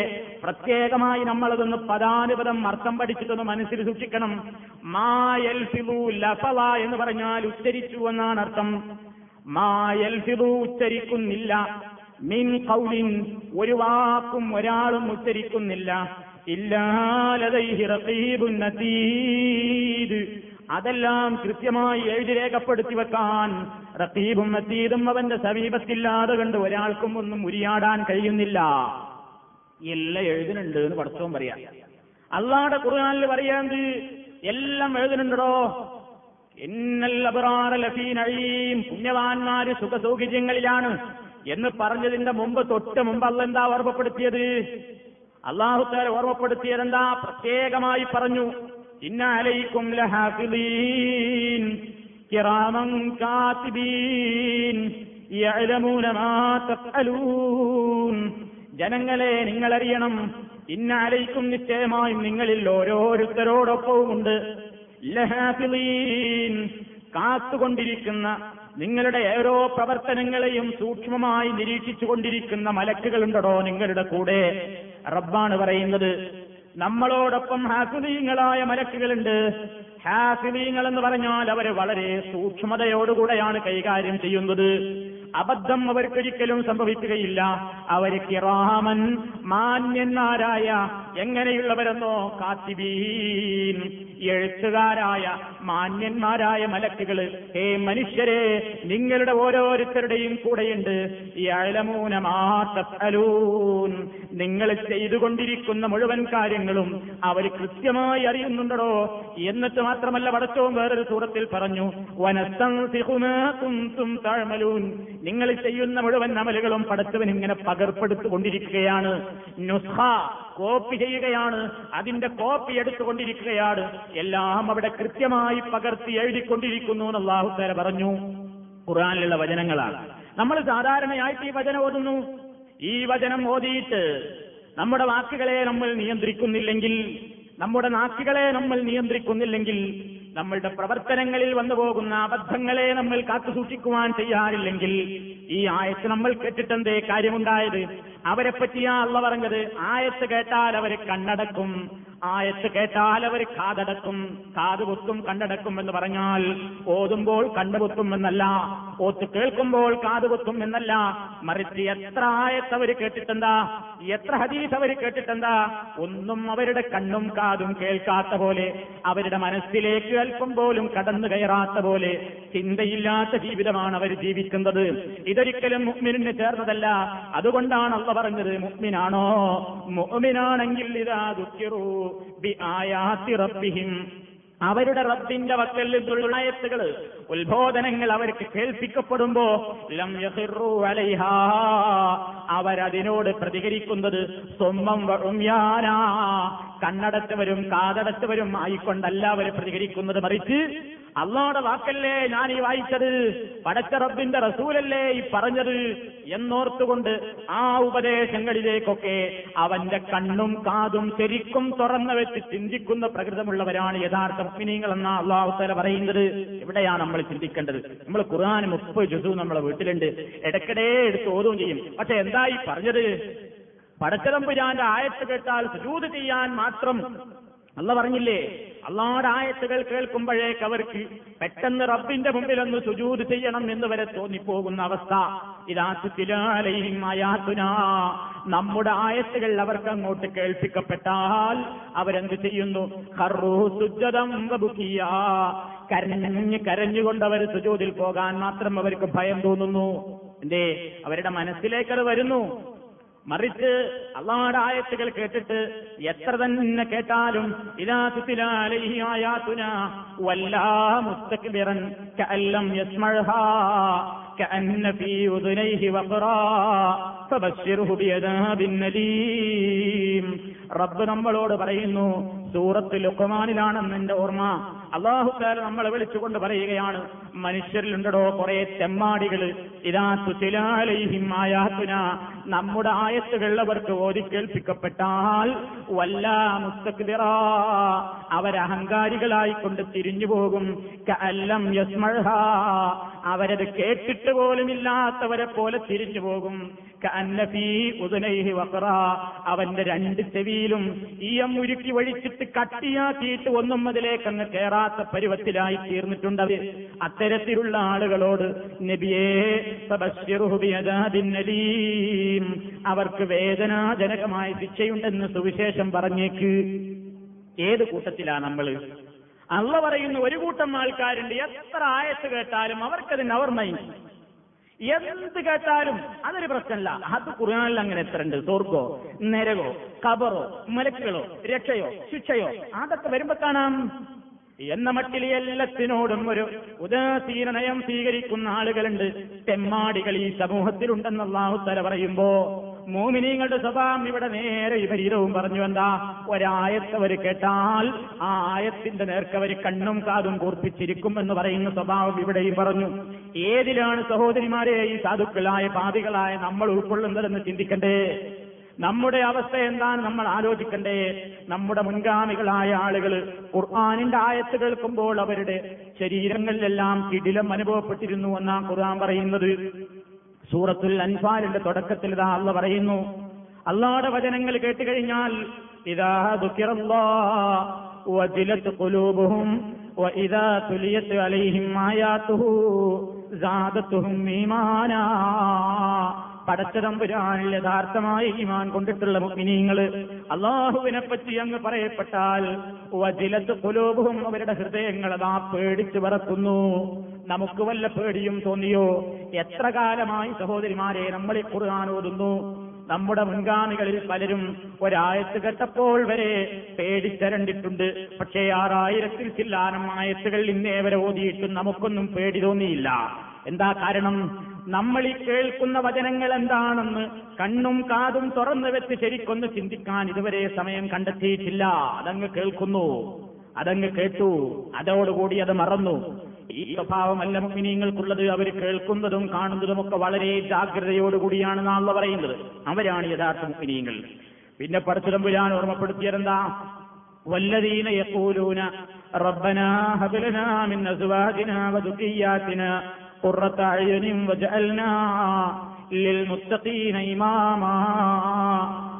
പ്രത്യേകമായി നമ്മളതൊന്ന് പദാനുപദം അർത്ഥം പഠിച്ചിട്ടൊന്ന് മനസ്സിൽ സൂക്ഷിക്കണം. മായൽഫിദു ലഫല എന്ന് പറഞ്ഞാൽ ഉച്ചരിച്ചു എന്നാണ് അർത്ഥം. മായൽഫിദു ഉച്ചരിക്കുന്നില്ല. മിൻ കൗലിൻ ഒരു വാക്കും ഒരാളും ഉച്ചരിക്കുന്നില്ല. അതെല്ലാം കൃത്യമായി എഴുതി രേഖപ്പെടുത്തി വെക്കാൻ റത്തീബും നത്തീദും അവന്റെ സമീപത്തില്ലാതെ കണ്ട് ഒരാൾക്കും ഒന്നും ഉരിയാടാൻ കഴിയുന്നില്ല. എല്ലാം എഴുതുന്നുണ്ട് എന്ന് പടച്ചവും പറയാം. അള്ളാടെ ഖുർആാനിൽ പറയാണ്ട് എല്ലാം എഴുതുന്നുണ്ടോ പുണ്യവാന്മാര് സുഖസൗകര്യങ്ങളിലാണ് എന്ന് പറഞ്ഞതിന്റെ മുമ്പ് തൊട്ട് മുമ്പ് അല്ല എന്താ ഓർമ്മപ്പെടുത്തിയത്? അള്ളാഹുത്താര ഓർമ്മപ്പെടുത്തിയതെന്താ? പ്രത്യേകമായി പറഞ്ഞു. ഇന്ന അലൈക്കും ലഹാഫിളീൻ കിറാമൻ കാത്തിബീൻ യഅലമൂന മാ തഫ്അലൂൻ ജനങ്ങളെ നിങ്ങളറിയണം. ഇന്ന അലൈക്കും നിശ്ചയമായും നിങ്ങളിൽ ഓരോരുത്തരോടൊപ്പവുമുണ്ട്. കാത്തുകൊണ്ടിരിക്കുന്ന നിങ്ങളുടെ ഓരോ പ്രവർത്തനങ്ങളെയും സൂക്ഷ്മമായി നിരീക്ഷിച്ചു കൊണ്ടിരിക്കുന്ന മലക്കുകളുണ്ടോ നിങ്ങളുടെ കൂടെ. റബ്ബാണ് പറയുന്നത് നമ്മളോടൊപ്പം ഹാഫിലീങ്ങളായ മലക്കുകളുണ്ട്. ഹാഫിലീങ്ങൾ എന്ന് പറഞ്ഞാൽ അവർ വളരെ സൂക്ഷ്മതയോടുകൂടെയാണ് കൈകാര്യം ചെയ്യുന്നത്. അബദ്ധം അവർക്കൊരിക്കലും സംഭവിക്കുകയില്ല. അവർ കിറാമൻ മാന്യന്മാരായ എങ്ങനെയുള്ളവരെന്നോ കാത്തിബീൻ. എഴുത്തുകാരായ മാന്യന്മാരായ മലക്കുകൾ ഹേ മനുഷ്യരെ നിങ്ങളുടെ ഓരോരുത്തരുടെയും കൂടെയുണ്ട്. ഈ അഴലമൂനമാത്തലൂൻ നിങ്ങൾ ചെയ്തുകൊണ്ടിരിക്കുന്ന മുഴുവൻ കാര്യങ്ങളും അവർ കൃത്യമായി അറിയുന്നുണ്ടോ എന്നിട്ട് മാത്രമല്ല വടച്ചവും വേറൊരു സൂറത്തിൽ പറഞ്ഞു വനസ്തും താഴ്മലൂൻ നിങ്ങൾ ചെയ്യുന്ന മുഴുവൻ അമലുകളും പടച്ചവൻ ഇങ്ങനെ പകർപ്പെടുത്തുകൊണ്ടിരിക്കുകയാണ്. നുസ്ഹ കോപ്പി ചെയ്യുകയാണ്. അതിന്റെ കോപ്പി എടുത്തുകൊണ്ടിരിക്കുകയാണ്. എല്ലാം അവിടെ കൃത്യമായി പകർത്തി എഴുതിക്കൊണ്ടിരിക്കുന്നു എന്ന് അള്ളാഹുത്താര പറഞ്ഞു. ഖുറാനിലുള്ള വചനങ്ങളാണ്. നമ്മൾ സാധാരണയായിട്ട് ഈ വചനം ഓതുന്നു. ഈ വചനം ഓതിയിട്ട് നമ്മുടെ വാക്കുകളെ നമ്മൾ നിയന്ത്രിക്കുന്നില്ലെങ്കിൽ നമ്മുടെ നാക്കുകളെ നമ്മൾ നിയന്ത്രിക്കുന്നില്ലെങ്കിൽ നമ്മളുടെ പ്രവർത്തനങ്ങളിൽ വന്നു പോകുന്ന അബദ്ധങ്ങളെ നമ്മൾ കാത്തുസൂക്ഷിക്കുവാൻ ചെയ്യാറില്ലെങ്കിൽ ഈ ആയത്ത് നമ്മൾ കേട്ടിട്ടെന്തേ കാര്യമുണ്ടായത്? അവരെപ്പറ്റിയാ അള്ള പറഞ്ഞത്. ആയത്ത് കേട്ടാൽ അവരെ കണ്ണടക്കും. ആയത്ത് കേട്ടാൽ അവർ കാതടക്കും കാതുകുത്തും കണ്ടടക്കും എന്ന് പറഞ്ഞാൽ ഓതുമ്പോൾ കണ്ടുകുത്തും എന്നല്ല ഓത്ത് കേൾക്കുമ്പോൾ കാതുകുത്തും എന്നല്ല. മറിച്ച് എത്ര ആയത്ത് അവർ കേട്ടിട്ടെന്താ? എത്ര ഹദീസ് അവർ കേട്ടിട്ടെന്താ? ഒന്നും അവരുടെ കണ്ണും കാതും കേൾക്കാത്ത പോലെ അവരുടെ മനസ്സിലേക്ക് അല്പം പോലും കടന്നു കയറാത്ത പോലെ ചിന്തയില്ലാത്ത ജീവിതമാണ് അവർ ജീവിക്കുന്നത്. ഇതൊരിക്കലും മുഗ്മിനിന് ചേർന്നതല്ല. അതുകൊണ്ടാണ് അള്ള പറഞ്ഞത് മുഗ്മിനാണോ മുഗ്മിനാണെങ്കിൽ ഇതാ ദുഃഖിറൂ. അവരുടെ റബ്ബിന്റെ വക്കൽ ആയത്തുകൾ ഉത്ബോധനങ്ങൾ അവർക്ക് കേൾപ്പിക്കപ്പെടുമ്പോ ലം അവരതിനോട് പ്രതികരിക്കുന്നത് സ്വന്തം കണ്ണടച്ചവരും കാതടച്ചവരും ആയിക്കൊണ്ടല്ല അവർ പ്രതികരിക്കുന്നത് മറിച്ച് അള്ളാടെ വാക്കല്ലേ ഞാൻ ഈ വായിച്ചത്? പടച്ച റബ്ബിന്റെ റസൂലല്ലേ ഈ പറഞ്ഞത്? എന്നോർത്തുകൊണ്ട് ആ ഉപദേശങ്ങളിലേക്കൊക്കെ അവന്റെ കണ്ണും കാതും ശരിക്കും തുറന്നു വെച്ച് ചിന്തിക്കുന്ന പ്രകൃതമുള്ളവരാണ് യഥാർത്ഥ മുസ്ലിങ്ങൾ എന്ന അള്ളാഹുത്തല പറയുന്നത്. ഇവിടെയാണ് നമ്മൾ ചിന്തിക്കേണ്ടത്. നമ്മൾ ഖുർആൻ മുപ്പത് ജുസു നമ്മളെ വീട്ടിലുണ്ട്. ഇടയ്ക്കിടെ എടുത്ത് ഓതുകയും ചെയ്യും. പക്ഷെ എന്തായി പറഞ്ഞത്? പടച്ചതമ്പുരാന്റെ ആയത്ത് കേട്ടാൽ സുജൂത് ചെയ്യാൻ മാത്രം അല്ല പറഞ്ഞില്ലേ? അള്ളാടെ ആയത്തുകൾ കേൾക്കുമ്പോഴേക്ക് അവർക്ക് പെട്ടെന്ന് റബ്ബിന്റെ മുമ്പിൽ ഒന്ന് സുജൂത് ചെയ്യണം എന്ന് വരെ തോന്നിപ്പോകുന്ന അവസ്ഥ. ഇതാത്തുലാലയും ആയാത്തുന. നമ്മുടെ ആയത്തുകൾ അവർക്ക് അങ്ങോട്ട് കേൾപ്പിക്കപ്പെട്ടാൽ അവരെന്ത് ചെയ്യുന്നു? കരഞ്ഞ് കരഞ്ഞുകൊണ്ട് അവർ സുജൂതിൽ പോകാൻ മാത്രം അവർക്ക് ഭയം തോന്നുന്നു. അവരുടെ മനസ്സിലേക്കത് വരുന്നു. മറിച്ച് അള്ളാഹുടെ ആയത്തുകൾ കേട്ടിട്ട് എത്ര തന്നെ കേട്ടാലും ഇതാ തുന വല്ലാ മുസ്തക്ബിറൻ കഅല്ലം യസ്മഴഹാ كأن في أذنيه وقرا فبشره بعذاب أليم റബ്ബ് നമ്മളോട് പറയുന്നു സൂറത്ത് ലുക്കുമാനിലാണെന്ന് എന്റെ ഓർമ്മ അള്ളാഹുക്കാല നമ്മളെ വിളിച്ചുകൊണ്ട് പറയുകയാണ് മനുഷ്യരിലുണ്ടോ കുറെ തെമ്മാടികൾ ഇതാ തുത്തിലാലയിഹിം ആയാത്തുന നമ്മുടെ ആയത്തുകൾ അവർക്ക് ഓതി കേൾപ്പിക്കപ്പെട്ടാൽ വല്ല മുസ്തക്ബിറ അവരഹങ്കാരികളായിക്കൊണ്ട് തിരിഞ്ഞു പോകും കഅല്ലം യസ്മഴഹ അവരത് കേട്ടിട്ട് പോലുമില്ലാത്തവരെ പോലെ തിരിച്ചു പോകും. വഖറ അവന്റെ രണ്ട് ചെവിയിലും ഈയം ഉരുക്കി വഴിച്ചിട്ട് കട്ടിയാക്കിയിട്ട് ഒന്നും അതിലേക്ക് അങ്ങ് കേറാത്ത പരുവത്തിലായി തീർന്നിട്ടുണ്ട് അവർ അത്തരത്തിലുള്ള ആളുകളോട് നബിയേ അവർക്ക് വേദനാജനകമായ ശിക്ഷയുണ്ടെന്ന് സുവിശേഷം പറഞ്ഞേക്ക്. ഏത് കൂട്ടത്തിലാ നമ്മൾ അള്ള പറയുന്ന ഒരു കൂട്ടം ആൾക്കാരുണ്ട്. എത്ര ആയത്ത് കേട്ടാലും അവർക്കത് അവർ മൈൻഡ് എന്ത് കേട്ടാലും അതൊരു പ്രശ്നമല്ല. അത് ഖുർആനിൽ അങ്ങനെ എത്ര ഉണ്ട് സ്വർഗോ നരകോ കബറോ മലക്കുകളോ രക്ഷയോ ശിക്ഷയോ അതൊക്കെ വരുമ്പോ കാണാം. എന്ന മട്ടിൽ എല്ലാത്തിനോടും ഒരു ഉദാസീന നയം സ്വീകരിക്കുന്ന ആളുകളുണ്ട്. തെമ്മാടികൾ ഈ സമൂഹത്തിലുണ്ടെന്നുള്ള ഉത്തര പറയുമ്പോ മോമിനിങ്ങളുടെ സ്വഭാവം ഇവിടെ നേരെ വിപരീതവും പറഞ്ഞു എന്താ? ഒരായത്തവർ കേട്ടാൽ ആ ആയത്തിന്റെ നേർക്കവർ കണ്ണും കാതും കൂർപ്പിച്ചിരിക്കും എന്ന് പറയുന്ന സ്വഭാവം ഇവിടെയും പറഞ്ഞു. ഏതിലാണ് സഹോദരിമാരെ ഈ സാധുക്കളായ പാപികളായ നമ്മൾ ഉൾക്കൊള്ളുന്നതെന്ന് ചിന്തിക്കണ്ടേ? നമ്മുടെ അവസ്ഥ എന്താണ് നമ്മൾ ആലോചിക്കണ്ടേ? നമ്മുടെ മുൻഗാമികളായ ആളുകൾ ഖുർആാനിന്റെ ആയത്ത് കേൾക്കുമ്പോൾ അവരുടെ ശരീരങ്ങളിലെല്ലാം കിടിലം അനുഭവപ്പെട്ടിരുന്നു എന്നാണ് ഖുർആൻ പറയുന്നത്. സൂറത്തുൽ അൻഫാലിന്റെ തുടക്കത്തിൽ ഇതാ അള്ള പറയുന്നു അള്ളാടെ വചനങ്ങൾ കേട്ടുകഴിഞ്ഞാൽ ഇതാ وجلت قلوبهم وإذا تليت عليهم آياته زادتهم إيمانا പടച്ചതമ്പുരാനിൽ യഥാർത്ഥമായ ഈമാൻ കൊണ്ടിട്ടുള്ള മുഗ്നീങ്ങള് അള്ളാഹുവിനെ പറ്റി അങ്ങ് പറയപ്പെട്ടാൽ വജിലത്ത് കുലോബും അവരുടെ ഹൃദയങ്ങൾ അതാ പേടിച്ചു പറക്കുന്നു നമുക്ക് വല്ല പേടിയും തോന്നിയോ? എത്ര കാലമായി സഹോദരിമാരെ നമ്മൾ ഈ ഖുർആൻ ഓതുന്നു? നമ്മുടെ മുൻഗാമികളിൽ പലരും ഒരായത്ത് കേട്ടപ്പോൾ വരെ പേടിച്ചരണ്ടിട്ടുണ്ട്. പക്ഷേ ആറായിരത്തിൽ ചില്ലാനം ആയത്തുകൾ ഇന്നേ വരെ ഓതിയിട്ടും നമുക്കൊന്നും പേടി തോന്നിയില്ല. എന്താ കാരണം? നമ്മൾ ഈ കേൾക്കുന്ന വചനങ്ങൾ എന്താണെന്ന് കണ്ണും കാതും തുറന്നു വെച്ച് ശരിക്കൊന്ന് ചിന്തിക്കാൻ ഇതുവരെ സമയം കണ്ടെത്തിയിട്ടില്ല. അതങ്ങ് കേൾക്കുന്നു. അതങ്ങ് കേട്ടു. അതോടുകൂടി അത് മറന്നു. ഈ സ്വഭാവമല്ല മുഗ്മിനീങ്ങൾക്കുള്ളത് അവർ കേൾക്കുന്നതും കാണുന്നതുമൊക്കെ വളരെ ജാഗ്രതയോടുകൂടിയാണ് നാളെ പറയുന്നത്. അവരാണ് യഥാർത്ഥ മുഗ്മിനീങ്ങൾ പിന്നെ പടച്ചുതമ്പുരാൻ ഓർമ്മപ്പെടുത്തിയതെന്താ? വല്ലതീന യക്കൂലൂന റബ്ബന ഹബലന മിൻ അസ്വാജിന വദുഖിയാതിന ഖുർറത അയ്യുനിൻ വജഅൽനാ ലിൽ മുത്തഖീന ഇമാമാ.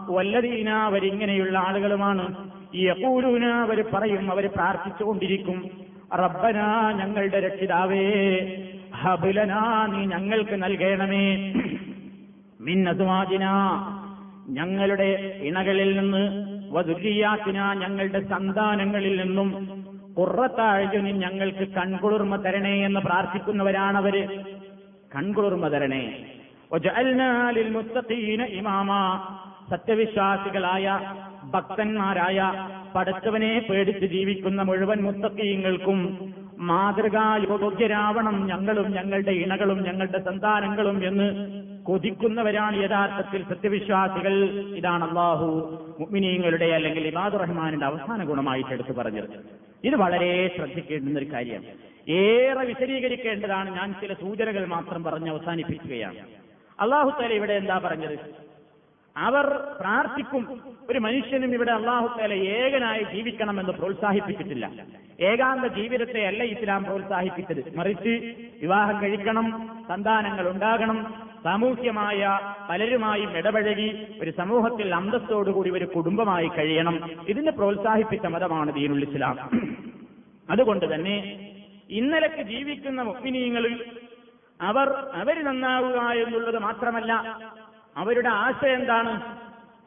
വല്ലതീന അവരിങ്ങനെയുള്ള ആളുകളുമാണ്. യക്കൂലൂന അവർ പറയും അവർ പ്രാർത്ഥിച്ചുകൊണ്ടിരിക്കും. റബ്ബന ഞങ്ങളുടെ രക്ഷിതാവേ ഹബുലന നീ ഞങ്ങൾക്ക് നൽകണമേ. മിന്നതുമാതിന ഞങ്ങളുടെ ഇണകളിൽ നിന്ന് വധുരിയാത്തിന ഞങ്ങളുടെ സന്താനങ്ങളിൽ നിന്നും കുറത്താഴ്ചന് ഞങ്ങൾക്ക് കൺകുളിർമ തരണേ എന്ന് പ്രാർത്ഥിക്കുന്നവരാണവര്. കൺകുളിർമ തരണേ. ഇമാമ. സത്യവിശ്വാസികളായ ഭക്തന്മാരായ പടച്ചവനെ പേടിച്ച് ജീവിക്കുന്ന മുഴുവൻ മുത്തക്കീങ്ങൾക്കും മാതൃകാ യോഗ്യരാവണം ഞങ്ങളും ഞങ്ങളുടെ ഇണകളും ഞങ്ങളുടെ സന്താനങ്ങളും എന്ന് കൊതിക്കുന്നവരാണ് യഥാർത്ഥത്തിൽ സത്യവിശ്വാസികൾ. ഇതാണ് അള്ളാഹു മുഗ്മിനീങ്ങളുടെ അല്ലെങ്കിൽ ഇബാദ് റഹ്മാനിന്റെ അവസാന ഗുണമായിട്ട് എടുത്തു പറഞ്ഞത്. ഇത് വളരെ ശ്രദ്ധിക്കേണ്ടുന്ന ഒരു കാര്യം. ഏറെ വിശദീകരിക്കേണ്ടതാണ് ഞാൻ ചില സൂചനകൾ മാത്രം പറഞ്ഞ് അവസാനിപ്പിക്കുകയാണ്. അള്ളാഹു തല ഇവിടെ എന്താ പറഞ്ഞത്? അവർ പ്രാർത്ഥിക്കും ഒരു മനുഷ്യനും ഇവിടെ അള്ളാഹുത്താല ഏകനായി ജീവിക്കണമെന്ന് പ്രോത്സാഹിപ്പിച്ചിട്ടില്ല. ഏകാന്ത ജീവിതത്തെ അല്ല ഇസ്ലാം പ്രോത്സാഹിപ്പിച്ചത്. മറിച്ച് വിവാഹം കഴിക്കണം സന്താനങ്ങൾ ഉണ്ടാകണം സാമൂഹ്യമായ പലരുമായും ഇടപഴകി ഒരു സമൂഹത്തിൽ അന്തസ്സോടുകൂടി ഒരു കുടുംബമായി കഴിയണം. ഇതിനെ പ്രോത്സാഹിപ്പിച്ച മതമാണ് ദീനുൽ ഇസ്ലാം. അതുകൊണ്ട് തന്നെ ഇന്നലക്ക് ജീവിക്കുന്ന മുഗ്മിനീങ്ങളിൽ അവർ അവർ നന്നാവുക എന്നുള്ളത് മാത്രമല്ല അവരുടെ ആശ എന്താണ്?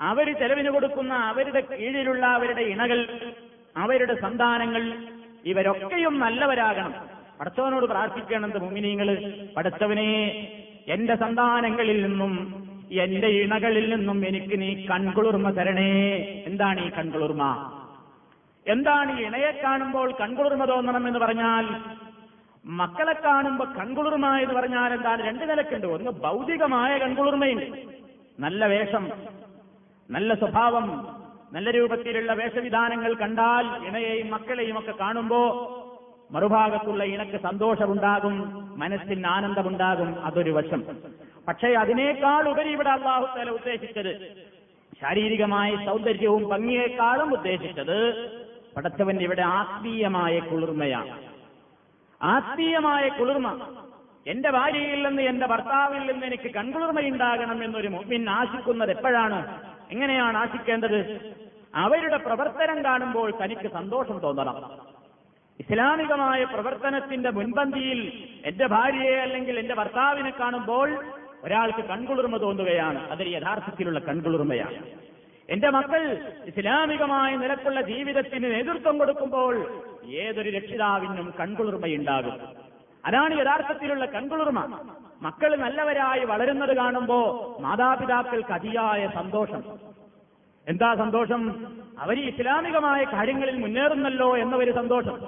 അവർ ചെലവിന് കൊടുക്കുന്ന അവരുടെ കീഴിലുള്ള അവരുടെ ഇണകൾ അവരുടെ സന്താനങ്ങൾ ഇവരൊക്കെയും നല്ലവരാകണം. പടച്ചവനോട് പ്രാർത്ഥിക്കണമെന്ന് മുമിനിങ്ങൾ പടച്ചവനെ എന്റെ സന്താനങ്ങളിൽ നിന്നും എന്റെ ഇണകളിൽ നിന്നും എനിക്ക് നീ കൺകുളിർമ തരണേ. എന്താണ് ഈ കൺകുളിർമ? എന്താണ് ഇണയെ കാണുമ്പോൾ കൺകുളിർമ തോന്നണം എന്ന് പറഞ്ഞാൽ മക്കളെ കാണുമ്പോ കൺകുളിർമ എന്ന് പറഞ്ഞാൽ എന്താണ്? രണ്ട് നിലക്കുണ്ട്. ഒന്ന് ഭൗതികമായ കൺകുളിർമയുണ്ട് നല്ല വേഷം നല്ല സ്വഭാവം നല്ല രൂപത്തിലുള്ള വേഷവിധാനങ്ങൾ കണ്ടാൽ ഇണയെയും മക്കളെയും ഒക്കെ കാണുമ്പോ മറുഭാഗത്തുള്ള ഇണക്ക് സന്തോഷമുണ്ടാകും മനസ്സിന് ആനന്ദമുണ്ടാകും. അതൊരു വശം. പക്ഷേ അതിനേക്കാൾ ഉപരി ഇവിടെ അള്ളാഹു തല ഉദ്ദേശിച്ചത് ശാരീരികമായ സൗന്ദര്യവും ഭംഗിയേക്കാളും ഉദ്ദേശിച്ചത് പടച്ചവൻ ഇവിടെ ആത്മീയമായ കുളിർമയാണ്. ആത്മീയമായ കുളിർമ. എന്റെ ഭാര്യയിൽ നിന്ന് എന്റെ ഭർത്താവിൽ നിന്ന് എനിക്ക് കൺകുളിർമയുണ്ടാകണം എന്നൊരു മുമ്പിൻ ആശിക്കുന്നത് എപ്പോഴാണ്? എങ്ങനെയാണ് ആശിക്കേണ്ടത്? അവരുടെ പ്രവർത്തനം കാണുമ്പോൾ തനിക്ക് സന്തോഷം തോന്നണം. ഇസ്ലാമികമായ പ്രവർത്തനത്തിന്റെ മുൻപന്തിയിൽ എന്റെ ഭാര്യയെ അല്ലെങ്കിൽ എന്റെ ഭർത്താവിനെ കാണുമ്പോൾ ഒരാൾക്ക് കൺകുളിർമ തോന്നുകയാണ്. അതൊരു യഥാർത്ഥത്തിലുള്ള കൺകുളിർമയാണ്. എന്റെ മക്കൾ ഇസ്ലാമികമായ നിലക്കുള്ള ജീവിതത്തിന് നേതൃത്വം കൊടുക്കുമ്പോൾ ഏതൊരു രക്ഷിതാവിനും കൺകുളിർമയുണ്ടാകും. അതാണ് യഥാർത്ഥത്തിലുള്ള കൺകുളിർമ. മക്കൾ നല്ലവരായി വളരുന്നത് കാണുമ്പോ മാതാപിതാക്കൾക്ക് അതിയായ സന്തോഷം. എന്താ സന്തോഷം? അവർ ഇസ്ലാമികമായ കാര്യങ്ങളിൽ മുന്നേറുന്നല്ലോ എന്ന ഒരു സന്തോഷം.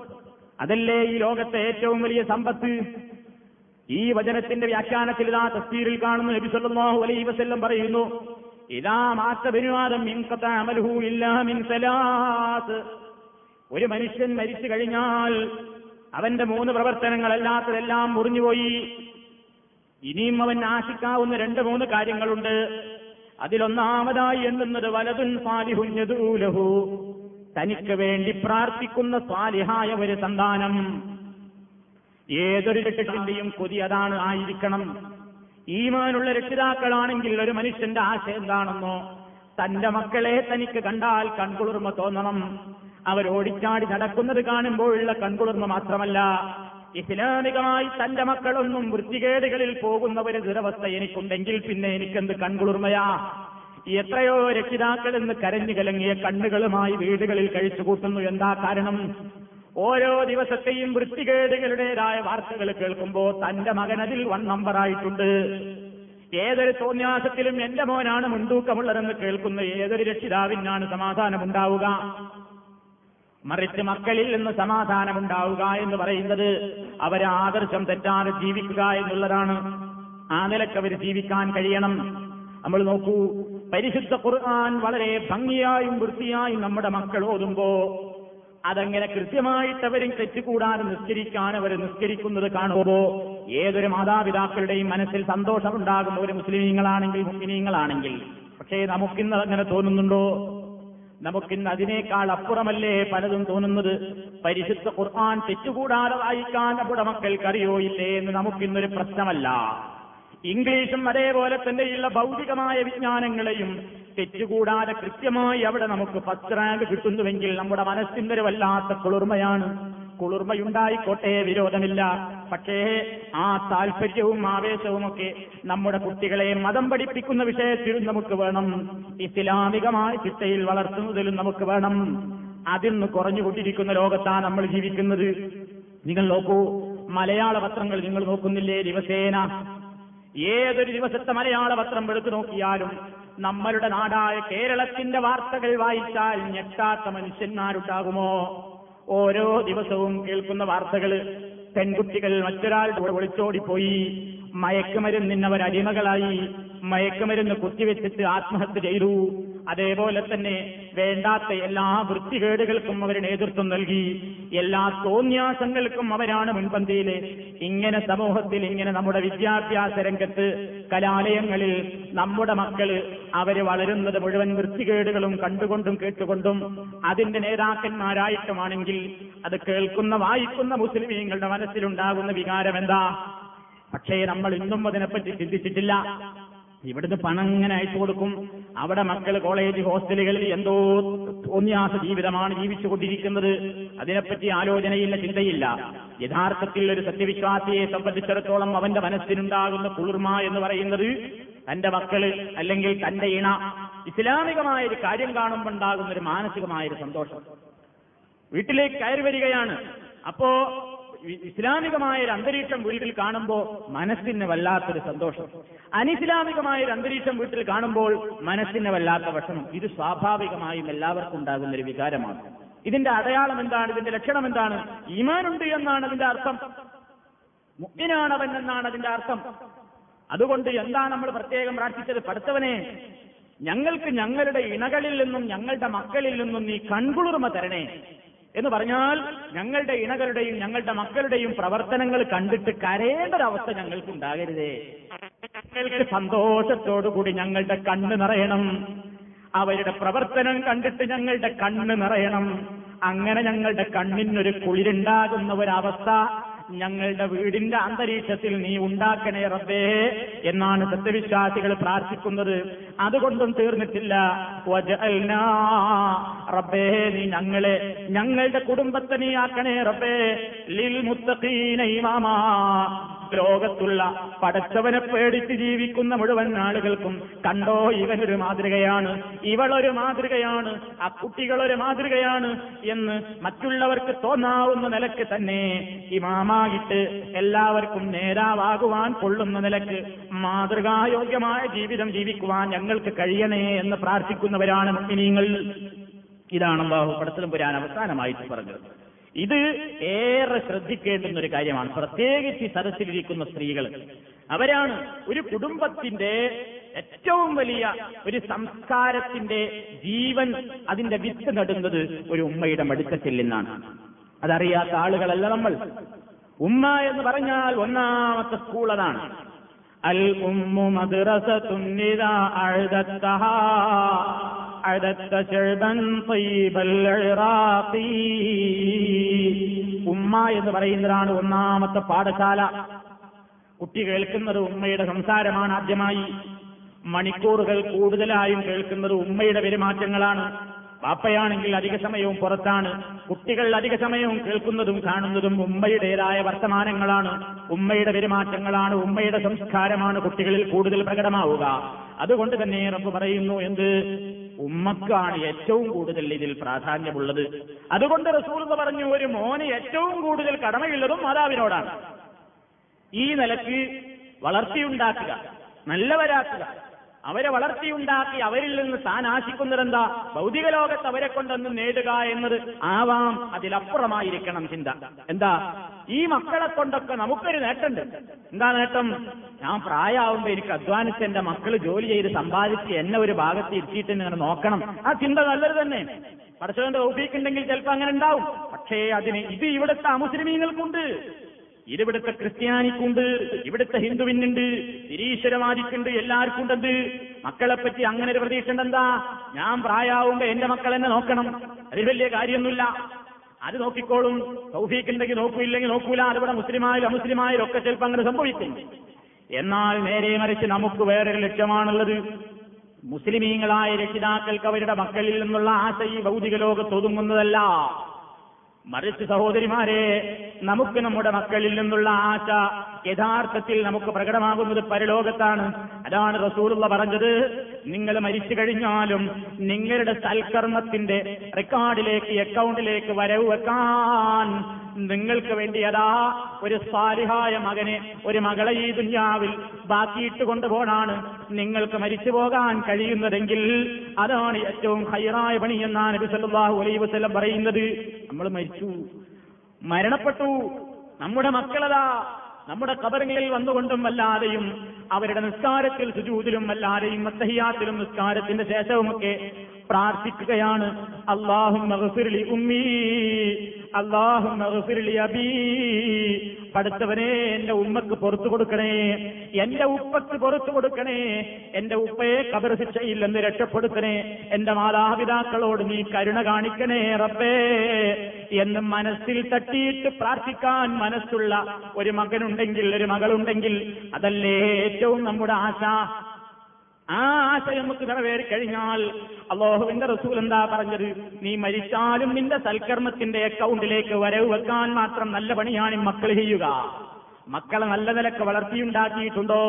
അതല്ലേ ഈ ലോകത്തെ ഏറ്റവും വലിയ സമ്പത്ത്? ഈ വചനത്തിന്റെ വ്യാഖ്യാനത്തിൽ ഇതാ തസ്തീരിൽ കാണുന്നു നബി സല്ലല്ലാഹു അലൈഹി വസല്ലം പറയുന്നു ഇതാ മാറ്റ ബനുവാദം അമൽഹു ഇല്ലാ മിൻ സലാത്ത് ഒരു മനുഷ്യൻ മരിച്ചു കഴിഞ്ഞാൽ അവന്റെ മൂന്ന് പ്രവർത്തനങ്ങളല്ലാത്തതെല്ലാം മുറിഞ്ഞുപോയി. ഇനിയും അവൻ ആശിക്കാവുന്ന രണ്ട് മൂന്ന് കാര്യങ്ങളുണ്ട്. അതിലൊന്നാമതായി എണ്ണുന്നത് വലതുൻ സാലിഹുഞ്ഞതൂലഹു തനിക്ക് വേണ്ടി പ്രാർത്ഥിക്കുന്ന സ്വാലിഹായ ഒരു സന്താനം. ഏതൊരു രക്ഷിതാവിന്റെയും കൊതി അതാണ് ആയിരിക്കണം. ഈമാനുള്ള രക്ഷിതാക്കളാണെങ്കിൽ ഒരു മനുഷ്യന്റെ ആശയം എന്താണെന്നോ? തന്റെ മക്കളെ തനിക്ക് കണ്ടാൽ കൺകുളിർമ തോന്നണം. അവരോടിച്ചാടി നടക്കുന്നത് കാണുമ്പോഴുള്ള കൺകുളിർമ മാത്രമല്ല. ഇസ്ലാമികമായി തന്റെ മക്കളൊന്നും വൃത്തികേടുകളിൽ പോകുന്ന ഒരു ദുരവസ്ഥ എനിക്കുണ്ടെങ്കിൽ പിന്നെ എനിക്കെന്ത് കൺകുളിർമയാ? എത്രയോ രക്ഷിതാക്കൾ എന്ന് കരഞ്ഞു കലങ്ങിയ കണ്ണുകളുമായി വീടുകളിൽ കഴിച്ചു കൂട്ടുന്നു. എന്താ കാരണം? ഓരോ ദിവസത്തെയും വൃത്തികേടുകളുടേതായ വാർത്തകൾ കേൾക്കുമ്പോൾ തന്റെ മകൻ അതിൽ വൺ നമ്പറായിട്ടുണ്ട് ഏതൊരു തോന്യാസത്തിലും എന്റെ മോനാണ് മുൻതൂക്കമുള്ളതെന്ന് കേൾക്കുന്ന ഏതൊരു രക്ഷിതാവിനാണ് സമാധാനമുണ്ടാവുക? മറിച്ച് മക്കളിൽ നിന്ന് സമാധാനമുണ്ടാവുക എന്ന് പറയുന്നത് അവരെ ആദർശം തെറ്റാതെ ജീവിക്കുക എന്നുള്ളതാണ്. ആ നിലയ്ക്ക് അവർ ജീവിക്കാൻ കഴിയണം. നമ്മൾ നോക്കൂ പരിശുദ്ധ ഖുർആൻ വളരെ ഭംഗിയായും വൃത്തിയായും നമ്മുടെ മക്കൾ ഓതുമ്പോ അതങ്ങനെ കൃത്യമായിട്ട് അവരും തെറ്റുകൂടാതെ നിസ്കരിക്കാൻ അവർ നിസ്കരിക്കുന്നത് കാണുമ്പോ ഏതൊരു മാതാപിതാക്കളുടെയും മനസ്സിൽ സന്തോഷമുണ്ടാകുന്ന ഒരു മുസ്ലിമീങ്ങളാണെങ്കിൽ മുസ്ലിമീങ്ങളാണെങ്കിൽ. പക്ഷേ നമുക്കിന്ന് അങ്ങനെ തോന്നുന്നുണ്ടോ? നമുക്കിന്ന് അതിനേക്കാൾ അപ്പുറമല്ലേ പലതും തോന്നുന്നത്? പരിശുദ്ധ ഖുർആൻ തെറ്റുകൂടാതെ വായിക്കാൻ നമ്മുടെ മക്കൾക്കറിയോ ഇല്ലേ എന്ന് നമുക്കിന്നൊരു പ്രശ്നമല്ല. ഇംഗ്ലീഷും അതേപോലെ തന്നെയുള്ള ഭൗതികമായ വിജ്ഞാനങ്ങളെയും തെറ്റുകൂടാതെ കൃത്യമായി അവിടെ നമുക്ക് ഫസ്റ്റ് റാങ്ക് കിട്ടുന്നുവെങ്കിൽ നമ്മുടെ മനസ്സിന്റെ ഒരു വല്ലാത്ത കുളിർമയാണ്. കുളിർമയുണ്ടായിക്കോട്ടെ വിരോധമില്ല. പക്ഷേ ആ താല്പര്യവും ആവേശവും ഒക്കെ നമ്മുടെ കുട്ടികളെ മതം പഠിപ്പിക്കുന്ന വിഷയത്തിലും നമുക്ക് വേണം. ഇസ്ലാമികമായ ചിട്ടയിൽ വളർത്തുന്നതിലും നമുക്ക് വേണം. അതിൽ നിന്ന് കുറഞ്ഞുകൊണ്ടിരിക്കുന്ന ലോകത്താണ് നമ്മൾ ജീവിക്കുന്നത്. നിങ്ങൾ നോക്കൂ മലയാള പത്രങ്ങൾ നിങ്ങൾ നോക്കുന്നില്ലേ? ദിവസേന. ഏതൊരു ദിവസത്തെ മലയാള പത്രം എടുത്തു നോക്കിയാലും നമ്മളുടെ നാടായ കേരളത്തിന്റെ വാർത്തകൾ വായിച്ചാൽ ഞെട്ടാത്ത മനുഷ്യന്മാരുണ്ടാകുമോ? ഓരോ ദിവസവും കേൾക്കുന്ന വാർത്തകൾ. പെൺകുട്ടികൾ മറ്റൊരാളുടെ ഒളിച്ചോടിപ്പോയി. മയക്കുമരുന്നിന്നവരടിമകളായി മയക്കുമരുന്ന് കുത്തിവെച്ചിട്ട് ആത്മഹത്യ ചെയ്തു. അതേപോലെ തന്നെ വേണ്ടാത്ത എല്ലാ വൃത്തികേടുകൾക്കും അവർ നേതൃത്വം നൽകി. എല്ലാ തോന്യാസങ്ങൾക്കും അവരാണ് മുൻപന്തിയിൽ ഇങ്ങനെ സമൂഹത്തിൽ ഇങ്ങനെ നമ്മുടെ വിദ്യാഭ്യാസ രംഗത്ത് കലാലയങ്ങളിൽ നമ്മുടെ മക്കൾ അവർ വളരുന്നത് മുഴുവൻ വൃത്തികേടുകളും കണ്ടുകൊണ്ടും കേട്ടുകൊണ്ടും അതിന്റെ നേതാക്കന്മാരായിട്ടുമാണെങ്കിൽ അത് കേൾക്കുന്ന വായിക്കുന്ന മുസ്ലിമീങ്ങളുടെ മനസ്സിലുണ്ടാകുന്ന വികാരം എന്താ പക്ഷേ നമ്മൾ ഇന്നും അതിനെപ്പറ്റി ചിന്തിച്ചിട്ടില്ല. ഇവിടുന്ന് പണം ഇങ്ങനെ അയച്ചു കൊടുക്കും. അവിടെ മക്കൾ കോളേജ് ഹോസ്റ്റലുകളിൽ എന്തോ തോന്നിയാസ ജീവിതമാണ് ജീവിച്ചുകൊണ്ടിരിക്കുന്നത്. അതിനെപ്പറ്റി ആലോചനയില്ല ചിന്തയില്ല. യഥാർത്ഥത്തിൽ ഒരു സത്യവിശ്വാസിയെ സംബന്ധിച്ചിടത്തോളം അവന്റെ മനസ്സിനുണ്ടാകുന്ന കുളിർമ എന്ന് പറയുന്നത് തന്റെ മക്കൾ അല്ലെങ്കിൽ തന്റെ ഇണ ഇസ്ലാമികമായ ഒരു കാര്യം കാണുമ്പോൾ ഉണ്ടാകുന്ന ഒരു മാനസികമായ ഒരു സന്തോഷം. വീട്ടിലേക്ക് കയറി വരികയാണ്. അപ്പോ ഇസ്ലാമികമായ ഒരു അന്തരീക്ഷം വീട്ടിൽ കാണുമ്പോൾ മനസ്സിന് വല്ലാത്തൊരു സന്തോഷം. അനിസ്ലാമികമായ ഒരു അന്തരീക്ഷം വീട്ടിൽ കാണുമ്പോൾ മനസ്സിന് വല്ലാത്ത വിഷമം. ഇത് സ്വാഭാവികമായും എല്ലാവർക്കും ഉണ്ടാകുന്ന ഒരു വികാരമാണ്. ഇതിന്റെ അടയാളം എന്താണ്? ഇതിന്റെ ലക്ഷണം എന്താണ്? ഈമാനുണ്ട് എന്നാണ് അതിന്റെ അർത്ഥം. മുഗ്നാണവൻ എന്നാണ് അതിന്റെ അർത്ഥം. അതുകൊണ്ട് എന്താ നമ്മൾ പ്രത്യേകം പ്രാർത്ഥിച്ചത്? പഠിത്തവനെ ഞങ്ങൾക്ക് ഞങ്ങളുടെ ഇണകളിൽ നിന്നും ഞങ്ങളുടെ മക്കളിൽ നിന്നും നീ കൺകുളിർമ തരണേ. എന്ന് പറഞ്ഞാൽ ഞങ്ങളുടെ ഇണകളുടെയും ഞങ്ങളുടെ മക്കളുടെയും പ്രവർത്തനങ്ങൾ കണ്ടിട്ട് കരയേണ്ട ഒരവസ്ഥ ഞങ്ങൾക്ക് ഉണ്ടാകരുതേ ഞങ്ങൾക്ക് സന്തോഷത്തോടുകൂടി ഞങ്ങളുടെ കണ്ണ് നിറയണം. അവരുടെ പ്രവർത്തനം കണ്ടിട്ട് ഞങ്ങളുടെ കണ്ണ് നിറയണം. അങ്ങനെ ഞങ്ങളുടെ കണ്ണിനൊരു കുളിരുണ്ടാകുന്ന ഒരവസ്ഥ ഞങ്ങളുടെ വീടിന്റെ അന്തരീക്ഷത്തിൽ നീ ഉണ്ടാക്കണേ റബ്ബേ എന്നാണ് സത്യവിശ്വാസികൾ പ്രാർത്ഥിക്കുന്നത്. അതുകൊണ്ടും തീർന്നിട്ടില്ല. റബ്ബേ നീ ഞങ്ങളെ ഞങ്ങളുടെ കുടുംബത്തെ നീ ആക്കണേ റബ്ബേ. ലിൽ മുത്തഖീന ഇമാമാ. ലോകത്തുള്ള പടച്ചവനെ പേടിച്ച് ജീവിക്കുന്ന മുഴുവൻ ആളുകൾക്കും കണ്ടോ ഇവനൊരു മാതൃകയാണ്. ഇവളൊരു മാതൃകയാണ്. ആ കുട്ടികളൊരു മാതൃകയാണ് എന്ന് മറ്റുള്ളവർക്ക് തോന്നാവുന്ന നിലയ്ക്ക് തന്നെ ഇമാമായിട്ട് എല്ലാവർക്കും നേരാവാകുവാൻ കൊള്ളുന്ന നിലയ്ക്ക് മാതൃകായോഗ്യമായ ജീവിതം ജീവിക്കുവാൻ ഞങ്ങൾക്ക് കഴിയണേ എന്ന് പ്രാർത്ഥിക്കുന്നവരാണ് മുസ്ലിങ്ങൾ ഇതാണ് അള്ളാഹു പുരാൻ അവസാനമായിട്ട് പറഞ്ഞത്. ഇത് ഏറെ ശ്രദ്ധിക്കേണ്ടുന്ന ഒരു കാര്യമാണ്. പ്രത്യേകിച്ച് ഈ സദസ്സിലിരിക്കുന്ന സ്ത്രീകൾ. അവരാണ് ഒരു കുടുംബത്തിന്റെ ഏറ്റവും വലിയ ഒരു സംസ്കാരത്തിന്റെ ജീവൻ അതിന്റെ വിത്ത് നടുന്നത് ഒരു ഉമ്മയുടെ മടുക്കത്തിൽ നിന്നാണ്. അതറിയാത്ത ആളുകളല്ല നമ്മൾ. ഉമ്മ എന്ന് പറഞ്ഞാൽ ഒന്നാമത്തെ സ്കൂൾ അതാണ്. ഉമ്മ എന്ന് പറയുന്നതാണ് ഒന്നാമത്തെ പാഠശാല. കുട്ടി കേൾക്കുന്നത് ഉമ്മയുടെ സംസാരമാണ് ആദ്യമായി. മണിക്കൂറുകൾ കൂടുതലായും കേൾക്കുന്നത് ഉമ്മയുടെ പെരുമാറ്റങ്ങളാണ്. പാപ്പയാണെങ്കിൽ അധിക സമയവും പുറത്താണ്. കുട്ടികൾ അധിക സമയവും കേൾക്കുന്നതും കാണുന്നതും ഉമ്മയുടേതായ വർത്തമാനങ്ങളാണ്. ഉമ്മയുടെ പെരുമാറ്റങ്ങളാണ്. ഉമ്മയുടെ സംസ്കാരമാണ് കുട്ടികളിൽ കൂടുതൽ പ്രകടമാവുക. അതുകൊണ്ട് തന്നെ റബ്ബ് പറയുന്നു എന്ത്? ഉമ്മക്കാണ് ഏറ്റവും കൂടുതൽ ഇതിൽ പ്രാധാന്യമുള്ളത്. അതുകൊണ്ട് എന്ന് പറഞ്ഞു ഒരു മോന് ഏറ്റവും കൂടുതൽ കടമയുള്ളതും മാതാവിനോടാണ്. ഈ നിലയ്ക്ക് വളർത്തിയുണ്ടാക്കുക നല്ലവരാക്കുക അവരെ വളർത്തിയുണ്ടാക്കി അവരിൽ നിന്ന് താൻ ആശിക്കുന്നതെന്താ? ഭൗതിക ലോകത്ത് അവരെ കൊണ്ടൊന്നും നേടുക എന്നത് ആവാം. അതിലപ്പുറമായിരിക്കണം ചിന്ത. എന്താ? ഈ മക്കളെ കൊണ്ടൊക്കെ നമുക്കൊരു നേട്ടമുണ്ട്. എന്താ നേട്ടം? ഞാൻ പ്രായമാവുമ്പോ എനിക്ക് അധ്വാനിച്ച് എന്റെ മക്കൾ ജോലി ചെയ്ത് സമ്പാദിച്ച് എന്നെ ഒരു ഭാഗത്ത് ഇരുത്തിയിട്ട് ഇങ്ങനെ നോക്കണം. ആ ചിന്ത നല്ലത് തന്നെ. പടച്ചവന്റെ ഉണ്ടെങ്കിൽ ചിലപ്പോ അങ്ങനെ ഉണ്ടാവും. പക്ഷേ അതിന് ഇത് ഇവിടുത്തെ അമുസ്ലിമീങ്ങൾക്കുണ്ട്. ഇത് ഇവിടുത്തെ ക്രിസ്ത്യാനിക്കുണ്ട് ഇവിടുത്തെ ഹിന്ദുവിനുണ്ട് നിരീശ്വരവാദിക്കുണ്ട് എല്ലാവർക്കും ഉണ്ട് മക്കളെപ്പറ്റി അങ്ങനെ ഒരു പ്രതീക്ഷ ഉണ്ടെന്താ ഞാൻ പ്രായാവുമ്പോ എന്റെ മക്കൾ എന്നെ നോക്കണം. അതിൽ വലിയ കാര്യമൊന്നുമില്ല. അത് നോക്കിക്കോളും. സൗഫീക്കുണ്ടെങ്കിൽ നോക്കൂല്ലെങ്കിൽ നോക്കൂല. അതിവിടെ മുസ്ലിമായാലും അമുസ്ലിമായാലും ഒക്കെ ചിലപ്പോൾ അങ്ങനെ സംഭവിക്കും. എന്നാൽ നേരെ മറിച്ച് നമുക്ക് വേറൊരു ലക്ഷ്യമാണുള്ളത്. മുസ്ലിമീങ്ങളായ രക്ഷിതാക്കൾക്ക് അവരുടെ മക്കളിൽ നിന്നുള്ള ആശ ഈ ഭൗതിക ലോകത്ത് ഒതുങ്ങുന്നതല്ല. മറിച്ച് സഹോദരിമാരെ നമുക്ക് നമ്മുടെ മക്കളിൽ നിന്നുള്ള ആശ യഥാർത്ഥത്തിൽ നമുക്ക് പ്രകടമാകുന്നത് പരലോകത്താണ്. അതാണ് റസൂലുള്ള പറഞ്ഞത്. നിങ്ങൾ മരിച്ചു കഴിഞ്ഞാലും നിങ്ങളുടെ സൽക്കർമ്മത്തിന്റെ റെക്കോർഡിലേക്ക് അക്കൗണ്ടിലേക്ക് വരവ് വെക്കാൻ നിങ്ങൾക്ക് വേണ്ടി അതാ ഒരു സാലിഹായ മകനെ ഒരു മകളെ ഈ ദുഞ്ഞാവിൽ ബാക്കിയിട്ട് കൊണ്ടുപോകാണ് നിങ്ങൾക്ക് മരിച്ചു പോകാൻ കഴിയുന്നതെങ്കിൽ അതാണ് ഏറ്റവും ഹൈറായ പണി എന്നാണ് നബി അലൈഹി വസല്ലം പറയുന്നത്. നമ്മൾ മരിച്ചു. മരണപ്പെട്ടു. നമ്മുടെ മക്കളതാ. നമ്മുടെ കബറുകളിൽ വന്നുകൊണ്ടും വല്ലാതെയും അവരുടെ നിസ്കാരത്തിൽ സുജൂതിലും വല്ലാതെയും മത്തഹിയാത്തിലും നിസ്കാരത്തിന്റെ ശേഷവുമൊക്കെ പ്രാർത്ഥിക്കുകയാണ്. അള്ളാഹും ഉമ്മീ അള്ളാഹും അബീ. പടുത്തവനെ എന്റെ ഉമ്മക്ക് പുറത്തു കൊടുക്കണേ എന്റെ ഉപ്പക്ക് പുറത്തു കൊടുക്കണേ എന്റെ ഉപ്പയെ കബർ ശിക്ഷയില്ലെന്ന് രക്ഷപ്പെടുത്തണേ എന്റെ മാതാപിതാക്കളോട് നീ കരുണ കാണിക്കണേ റബ്ബേ. എന്ന് മനസ്സിൽ തട്ടിയിട്ട് പ്രാർത്ഥിക്കാൻ മനസ്സുള്ള ഒരു മകനുണ്ടെങ്കിൽ ഒരു മകളുണ്ടെങ്കിൽ അതല്ലേ ഏറ്റവും നമ്മുടെ ആശ. ആ ആശയം നമുക്ക് നിറവേറി കഴിഞ്ഞാൽ അള്ളാഹുവിന്റെ റസൂൽ എന്താ പറഞ്ഞത്? നീ മരിച്ചാലും നിന്റെ സൽക്കർമ്മത്തിന്റെ അക്കൗണ്ടിലേക്ക് വരവ് വെക്കാൻ മാത്രം നല്ല പണിയാണ് മക്കൾ ചെയ്യുക. മക്കളെ നല്ല നിലയ്ക്ക് വളർത്തിയുണ്ടാക്കിയിട്ടുണ്ടോ?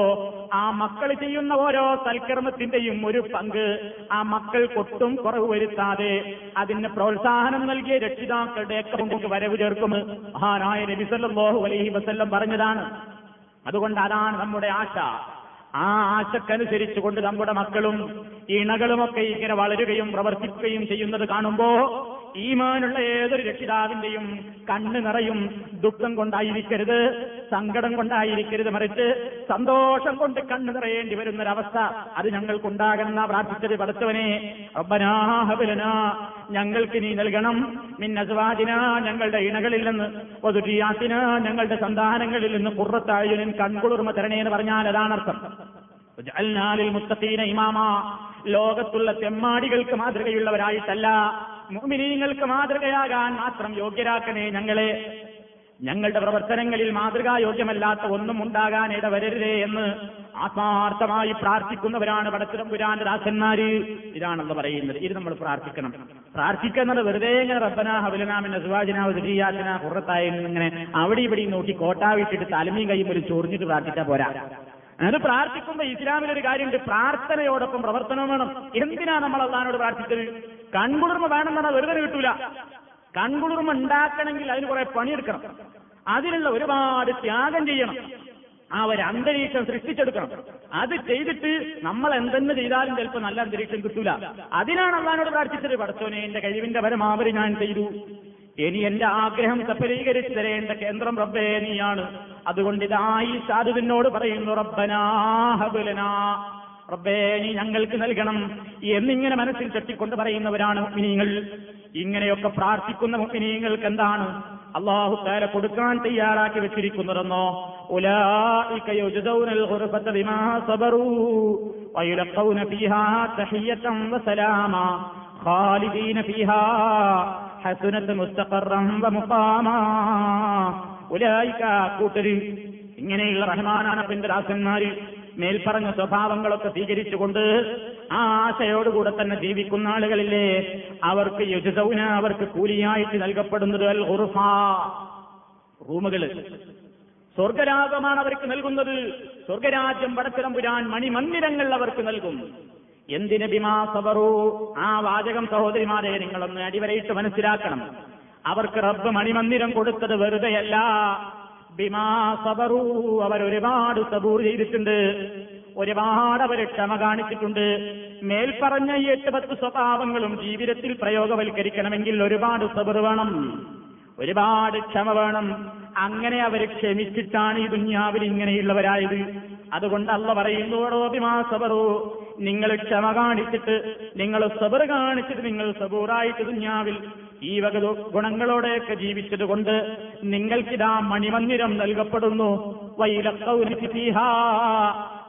ആ മക്കൾ ചെയ്യുന്ന ഓരോ സൽക്കർമ്മത്തിന്റെയും ഒരു പങ്ക് ആ മക്കൾ കൊട്ടും കുറവ് വരുത്താതെ അതിന് പ്രോത്സാഹനം നൽകിയ രക്ഷിതാക്കളുടെ അക്കൗണ്ടിലേക്ക് വരവ് ചേർക്കും. മഹാനായ നബിസല്ലാഹു അലൈഹി വസല്ലം പറഞ്ഞതാണ്. അതുകൊണ്ട് അതാണ് നമ്മുടെ ആശ. ആ ആശക്കനുസരിച്ചുകൊണ്ട് നമ്മുടെ മക്കളും ഇണകളുമൊക്കെ ഇങ്ങനെ വളരുകയും പ്രവർത്തിക്കുകയും ചെയ്യുന്നത് കാണുമ്പോ ഈമാനുള്ള ഏതൊരു രക്ഷിതാവിന്റെയും കണ്ണ് നിറയും ദുഃഖം കൊണ്ടായിരിക്കരുത് സങ്കടം കൊണ്ടായിരിക്കരുത് മറിച്ച് സന്തോഷം കൊണ്ട് കണ്ണു നിറയേണ്ടി വരുന്നൊരവസ്ഥ അത് ഞങ്ങൾക്കുണ്ടാകണമെന്ന പ്രാർത്ഥിച്ചത് പഠിച്ചവനെ. റബ്ബനാഹബലന ഞങ്ങൾക്ക് നീ നൽകണം. മിന്നസ്വാദിന ഞങ്ങളുടെ ഇണകളിൽ നിന്ന്. ഒതുരിയാത്തിന ഞങ്ങളുടെ സന്താനങ്ങളിൽ നിന്ന് കുറത്തായുനിൻ കൺകുളിർമ തരണേ എന്ന് പറഞ്ഞാൽ അതാണ് അതാണർത്ഥം അൽനാലിൽ മുത്തഖീന ഇമാമ. ലോകത്തുള്ള തെമ്മാടികൾക്ക് മാതൃകയുള്ളവരായിട്ടല്ല. മുഅ്മിനീങ്ങൾക്ക് മാതൃകയാകാൻ മാത്രം യോഗ്യരാക്കണേ ഞങ്ങളെ. ഞങ്ങളുടെ പ്രവർത്തനങ്ങളിൽ മാതൃകായോഗ്യമല്ലാത്ത ഒന്നും ഉണ്ടാകാൻ ഇടവരരുതേ എന്ന് ആത്മാർത്ഥമായി പ്രാർത്ഥിക്കുന്നവരാണ് പടത്തിരമ്പുരാന്റെ ദാസന്മാര്. ഇതാണല്ലോ പറയുന്നത്. ഇത് നമ്മൾ പ്രാർത്ഥിക്കണം. പ്രാർത്ഥിക്കുന്നത് വെറുതെ ഇങ്ങനെ റബ്ബന ഹബലനാമിന്റെ സുവാജന ദുരിയാജന കുറത്തായി ഇങ്ങനെ അവിടെ ഇവിടെ നോക്കി കോട്ടാവിട്ടിട്ട് തലമീൻ കൈ ഒരു ചൊറിഞ്ഞിട്ട് പ്രാർത്ഥിച്ചാൽ പോരാ. അത് പ്രാർത്ഥിക്കുമ്പോൾ ഇസ്ലാമിലൊരു കാര്യമുണ്ട്. പ്രാർത്ഥനയോടൊപ്പം പ്രവർത്തനം വേണം. എന്തിനാ നമ്മൾ അള്ളഹാനോട് പ്രാർത്ഥിച്ചത്? കൺകുളിർമ വേണമെന്നാണ് വെറുതെ കിട്ടൂല. കൺകുളിർമ ഉണ്ടാക്കണമെങ്കിൽ അതിന് കുറെ പണിയെടുക്കണം. അതിനുള്ള ഒരുപാട് ത്യാഗം ചെയ്യണം. ആ ഒരു അന്തരീക്ഷം സൃഷ്ടിച്ചെടുക്കണം. അത് ചെയ്തിട്ട് നമ്മൾ എന്തെന്ന് ചെയ്താലും ചിലപ്പോൾ നല്ല അന്തരീക്ഷം കിട്ടൂല. അതിനാണ് അള്ളഹാനോട് പ്രാർത്ഥിച്ചത് പടച്ചോനെ എന്റെ കഴിവിന്റെ പരമാവധി ഞാൻ ചെയ്തു. ഇനി എന്റെ ആഗ്രഹം സഫലീകരിച്ചു തരേണ്ട കേന്ദ്രം റബ്ബേ നീയാണ്. അതുകൊണ്ട് ഇതായി സാധുവിനോട് പറയുന്നു റബ്ബനാഹബുലനാ റബ്ബേ നീ ഞങ്ങൾക്ക് നൽകണം എന്നിങ്ങനെ മനസ്സിൽ ചെട്ടിക്കൊണ്ട് പറയുന്നവരാണ് മുഅ്മിനീങ്ങൾ. ഇങ്ങനെയൊക്കെ പ്രാർത്ഥിക്കുന്ന മുഅ്മിനീങ്ങൾക്ക് എന്താണ് അള്ളാഹു താല കൊടുക്കാൻ തയ്യാറാക്കി വെച്ചിരിക്കുന്നതെന്നോ? ഉലായിക യുജ്സൗനൽ ഖുർഫത ബിമാ സബറൂ വയുലഖൗന ഫീഹാ തഹിയ്യതൻ വസലാമാ ഖാലിദീന ഫീഹാ ഹസുനത്ത് മുസ്തഖറം വമുഖാമാ ഉലായിക കൂട്ടര് ഇങ്ങനെയുള്ള റഹ്മാനാനപ്പിന്റെ ദാസന്മാര്. മേൽപ്പറഞ്ഞ സ്വഭാവങ്ങളൊക്കെ സ്വീകരിച്ചുകൊണ്ട് ആ ആശയോടുകൂടെ തന്നെ ജീവിക്കുന്ന ആളുകളില്ലേ? അവർക്ക് യുജസൗന അവർക്ക് കൂലിയായിട്ട് നൽകപ്പെടുന്നത് അൽ ഉറുഫ. റൂമുകൾ സ്വർഗരാഗമാണ് അവർക്ക് നൽകുന്നത്. സ്വർഗരാജ്യം പടച്ചിടമ്പുരാൻ മണിമന്ദിരങ്ങൾ അവർക്ക് നൽകും. എന്തിന് ബിമാ സബറു? ആ വാചകം സഹോദരിമാരെ നിങ്ങളൊന്ന് അടിവരയിട്ട് മനസ്സിലാക്കണം. അവർക്ക് റബ്ബ് മണിമന്ദിരം കൊടുത്തത് വെറുതെയല്ല. ബിമാ സബറു അവർ ഒരുപാട് സബൂർ ചെയ്തിട്ടുണ്ട്. ഒരുപാട് അവർ ക്ഷമ കാണിച്ചിട്ടുണ്ട്. മേൽപ്പറഞ്ഞ ഈ എട്ട് പത്ത് സ്വഭാവങ്ങളും ജീവിതത്തിൽ പ്രയോഗവൽക്കരിക്കണമെങ്കിൽ ഒരുപാട് സബർ വേണം. ഒരുപാട് ക്ഷമ വേണം. അങ്ങനെ അവർ ക്ഷമിച്ചിട്ടാണ് ഈ ദുന്യാവിൽ ഇങ്ങനെയുള്ളവരായത്. അതുകൊണ്ട് അല്ല ബിമാ സബറു നിങ്ങൾ ക്ഷമ കാണിച്ചിട്ട് നിങ്ങൾ സബർ കാണിച്ചിട്ട് നിങ്ങൾ സബൂറായിട്ട് ദുന്യാവിൽ ഈ വക ഗുണങ്ങളോടെയൊക്കെ ജീവിച്ചതുകൊണ്ട് നിങ്ങൾക്കിതാ മണിമന്ദിരം നൽകപ്പെടുന്നു.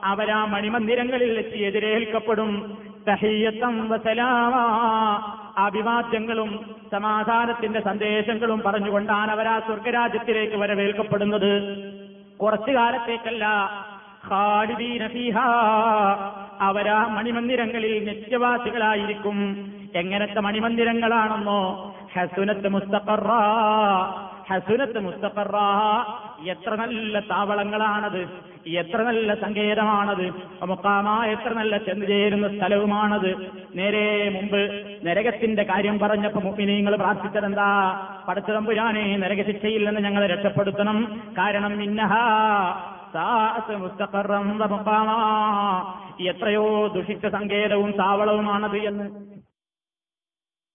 അവരാ മണിമന്ദിരങ്ങളിൽ എത്തി എതിരേൽക്കപ്പെടും. തഹീയത്തം വസലാമ. അഭിവാദ്യങ്ങളും സമാധാനത്തിന്റെ സന്ദേശങ്ങളും പറഞ്ഞുകൊണ്ടാണ് അവരാ സ്വർഗരാജ്യത്തിലേക്ക് വരവേൽക്കപ്പെടുന്നത്. കുറച്ചു കാലത്തേക്കല്ല അവരാ മണിമന്ദിരങ്ങളിൽ നിത്യവാസികളായിരിക്കും. എങ്ങനത്തെ മണിമന്ദിരങ്ങളാണെന്നോ? ഹസുനത്ത് മുസ്തഖറ ഹസുനത്ത് മുസ്തഖറ. എത്ര നല്ല താവളങ്ങളാണത് എത്ര നല്ല സങ്കേതമാണത് മുക്കാമ എത്ര നല്ല ചെന്ന് ചേരുന്ന സ്ഥലവുമാണത്. നേരെ മുമ്പ് നരകത്തിന്റെ കാര്യം പറഞ്ഞപ്പോ മുപ്പിനീങ്ങൾ പ്രാർത്ഥിച്ചതെന്താ? പടച്ചതമ്പുരാനെ നരക ശിക്ഷയിൽ നിന്ന് ഞങ്ങളെ രക്ഷപ്പെടുത്തണം. കാരണം ഇന്നഹ മുസ്തഖറം എത്രയോ ദുഷിച്ച സങ്കേതവും താവളവുമാണത് എന്ന്.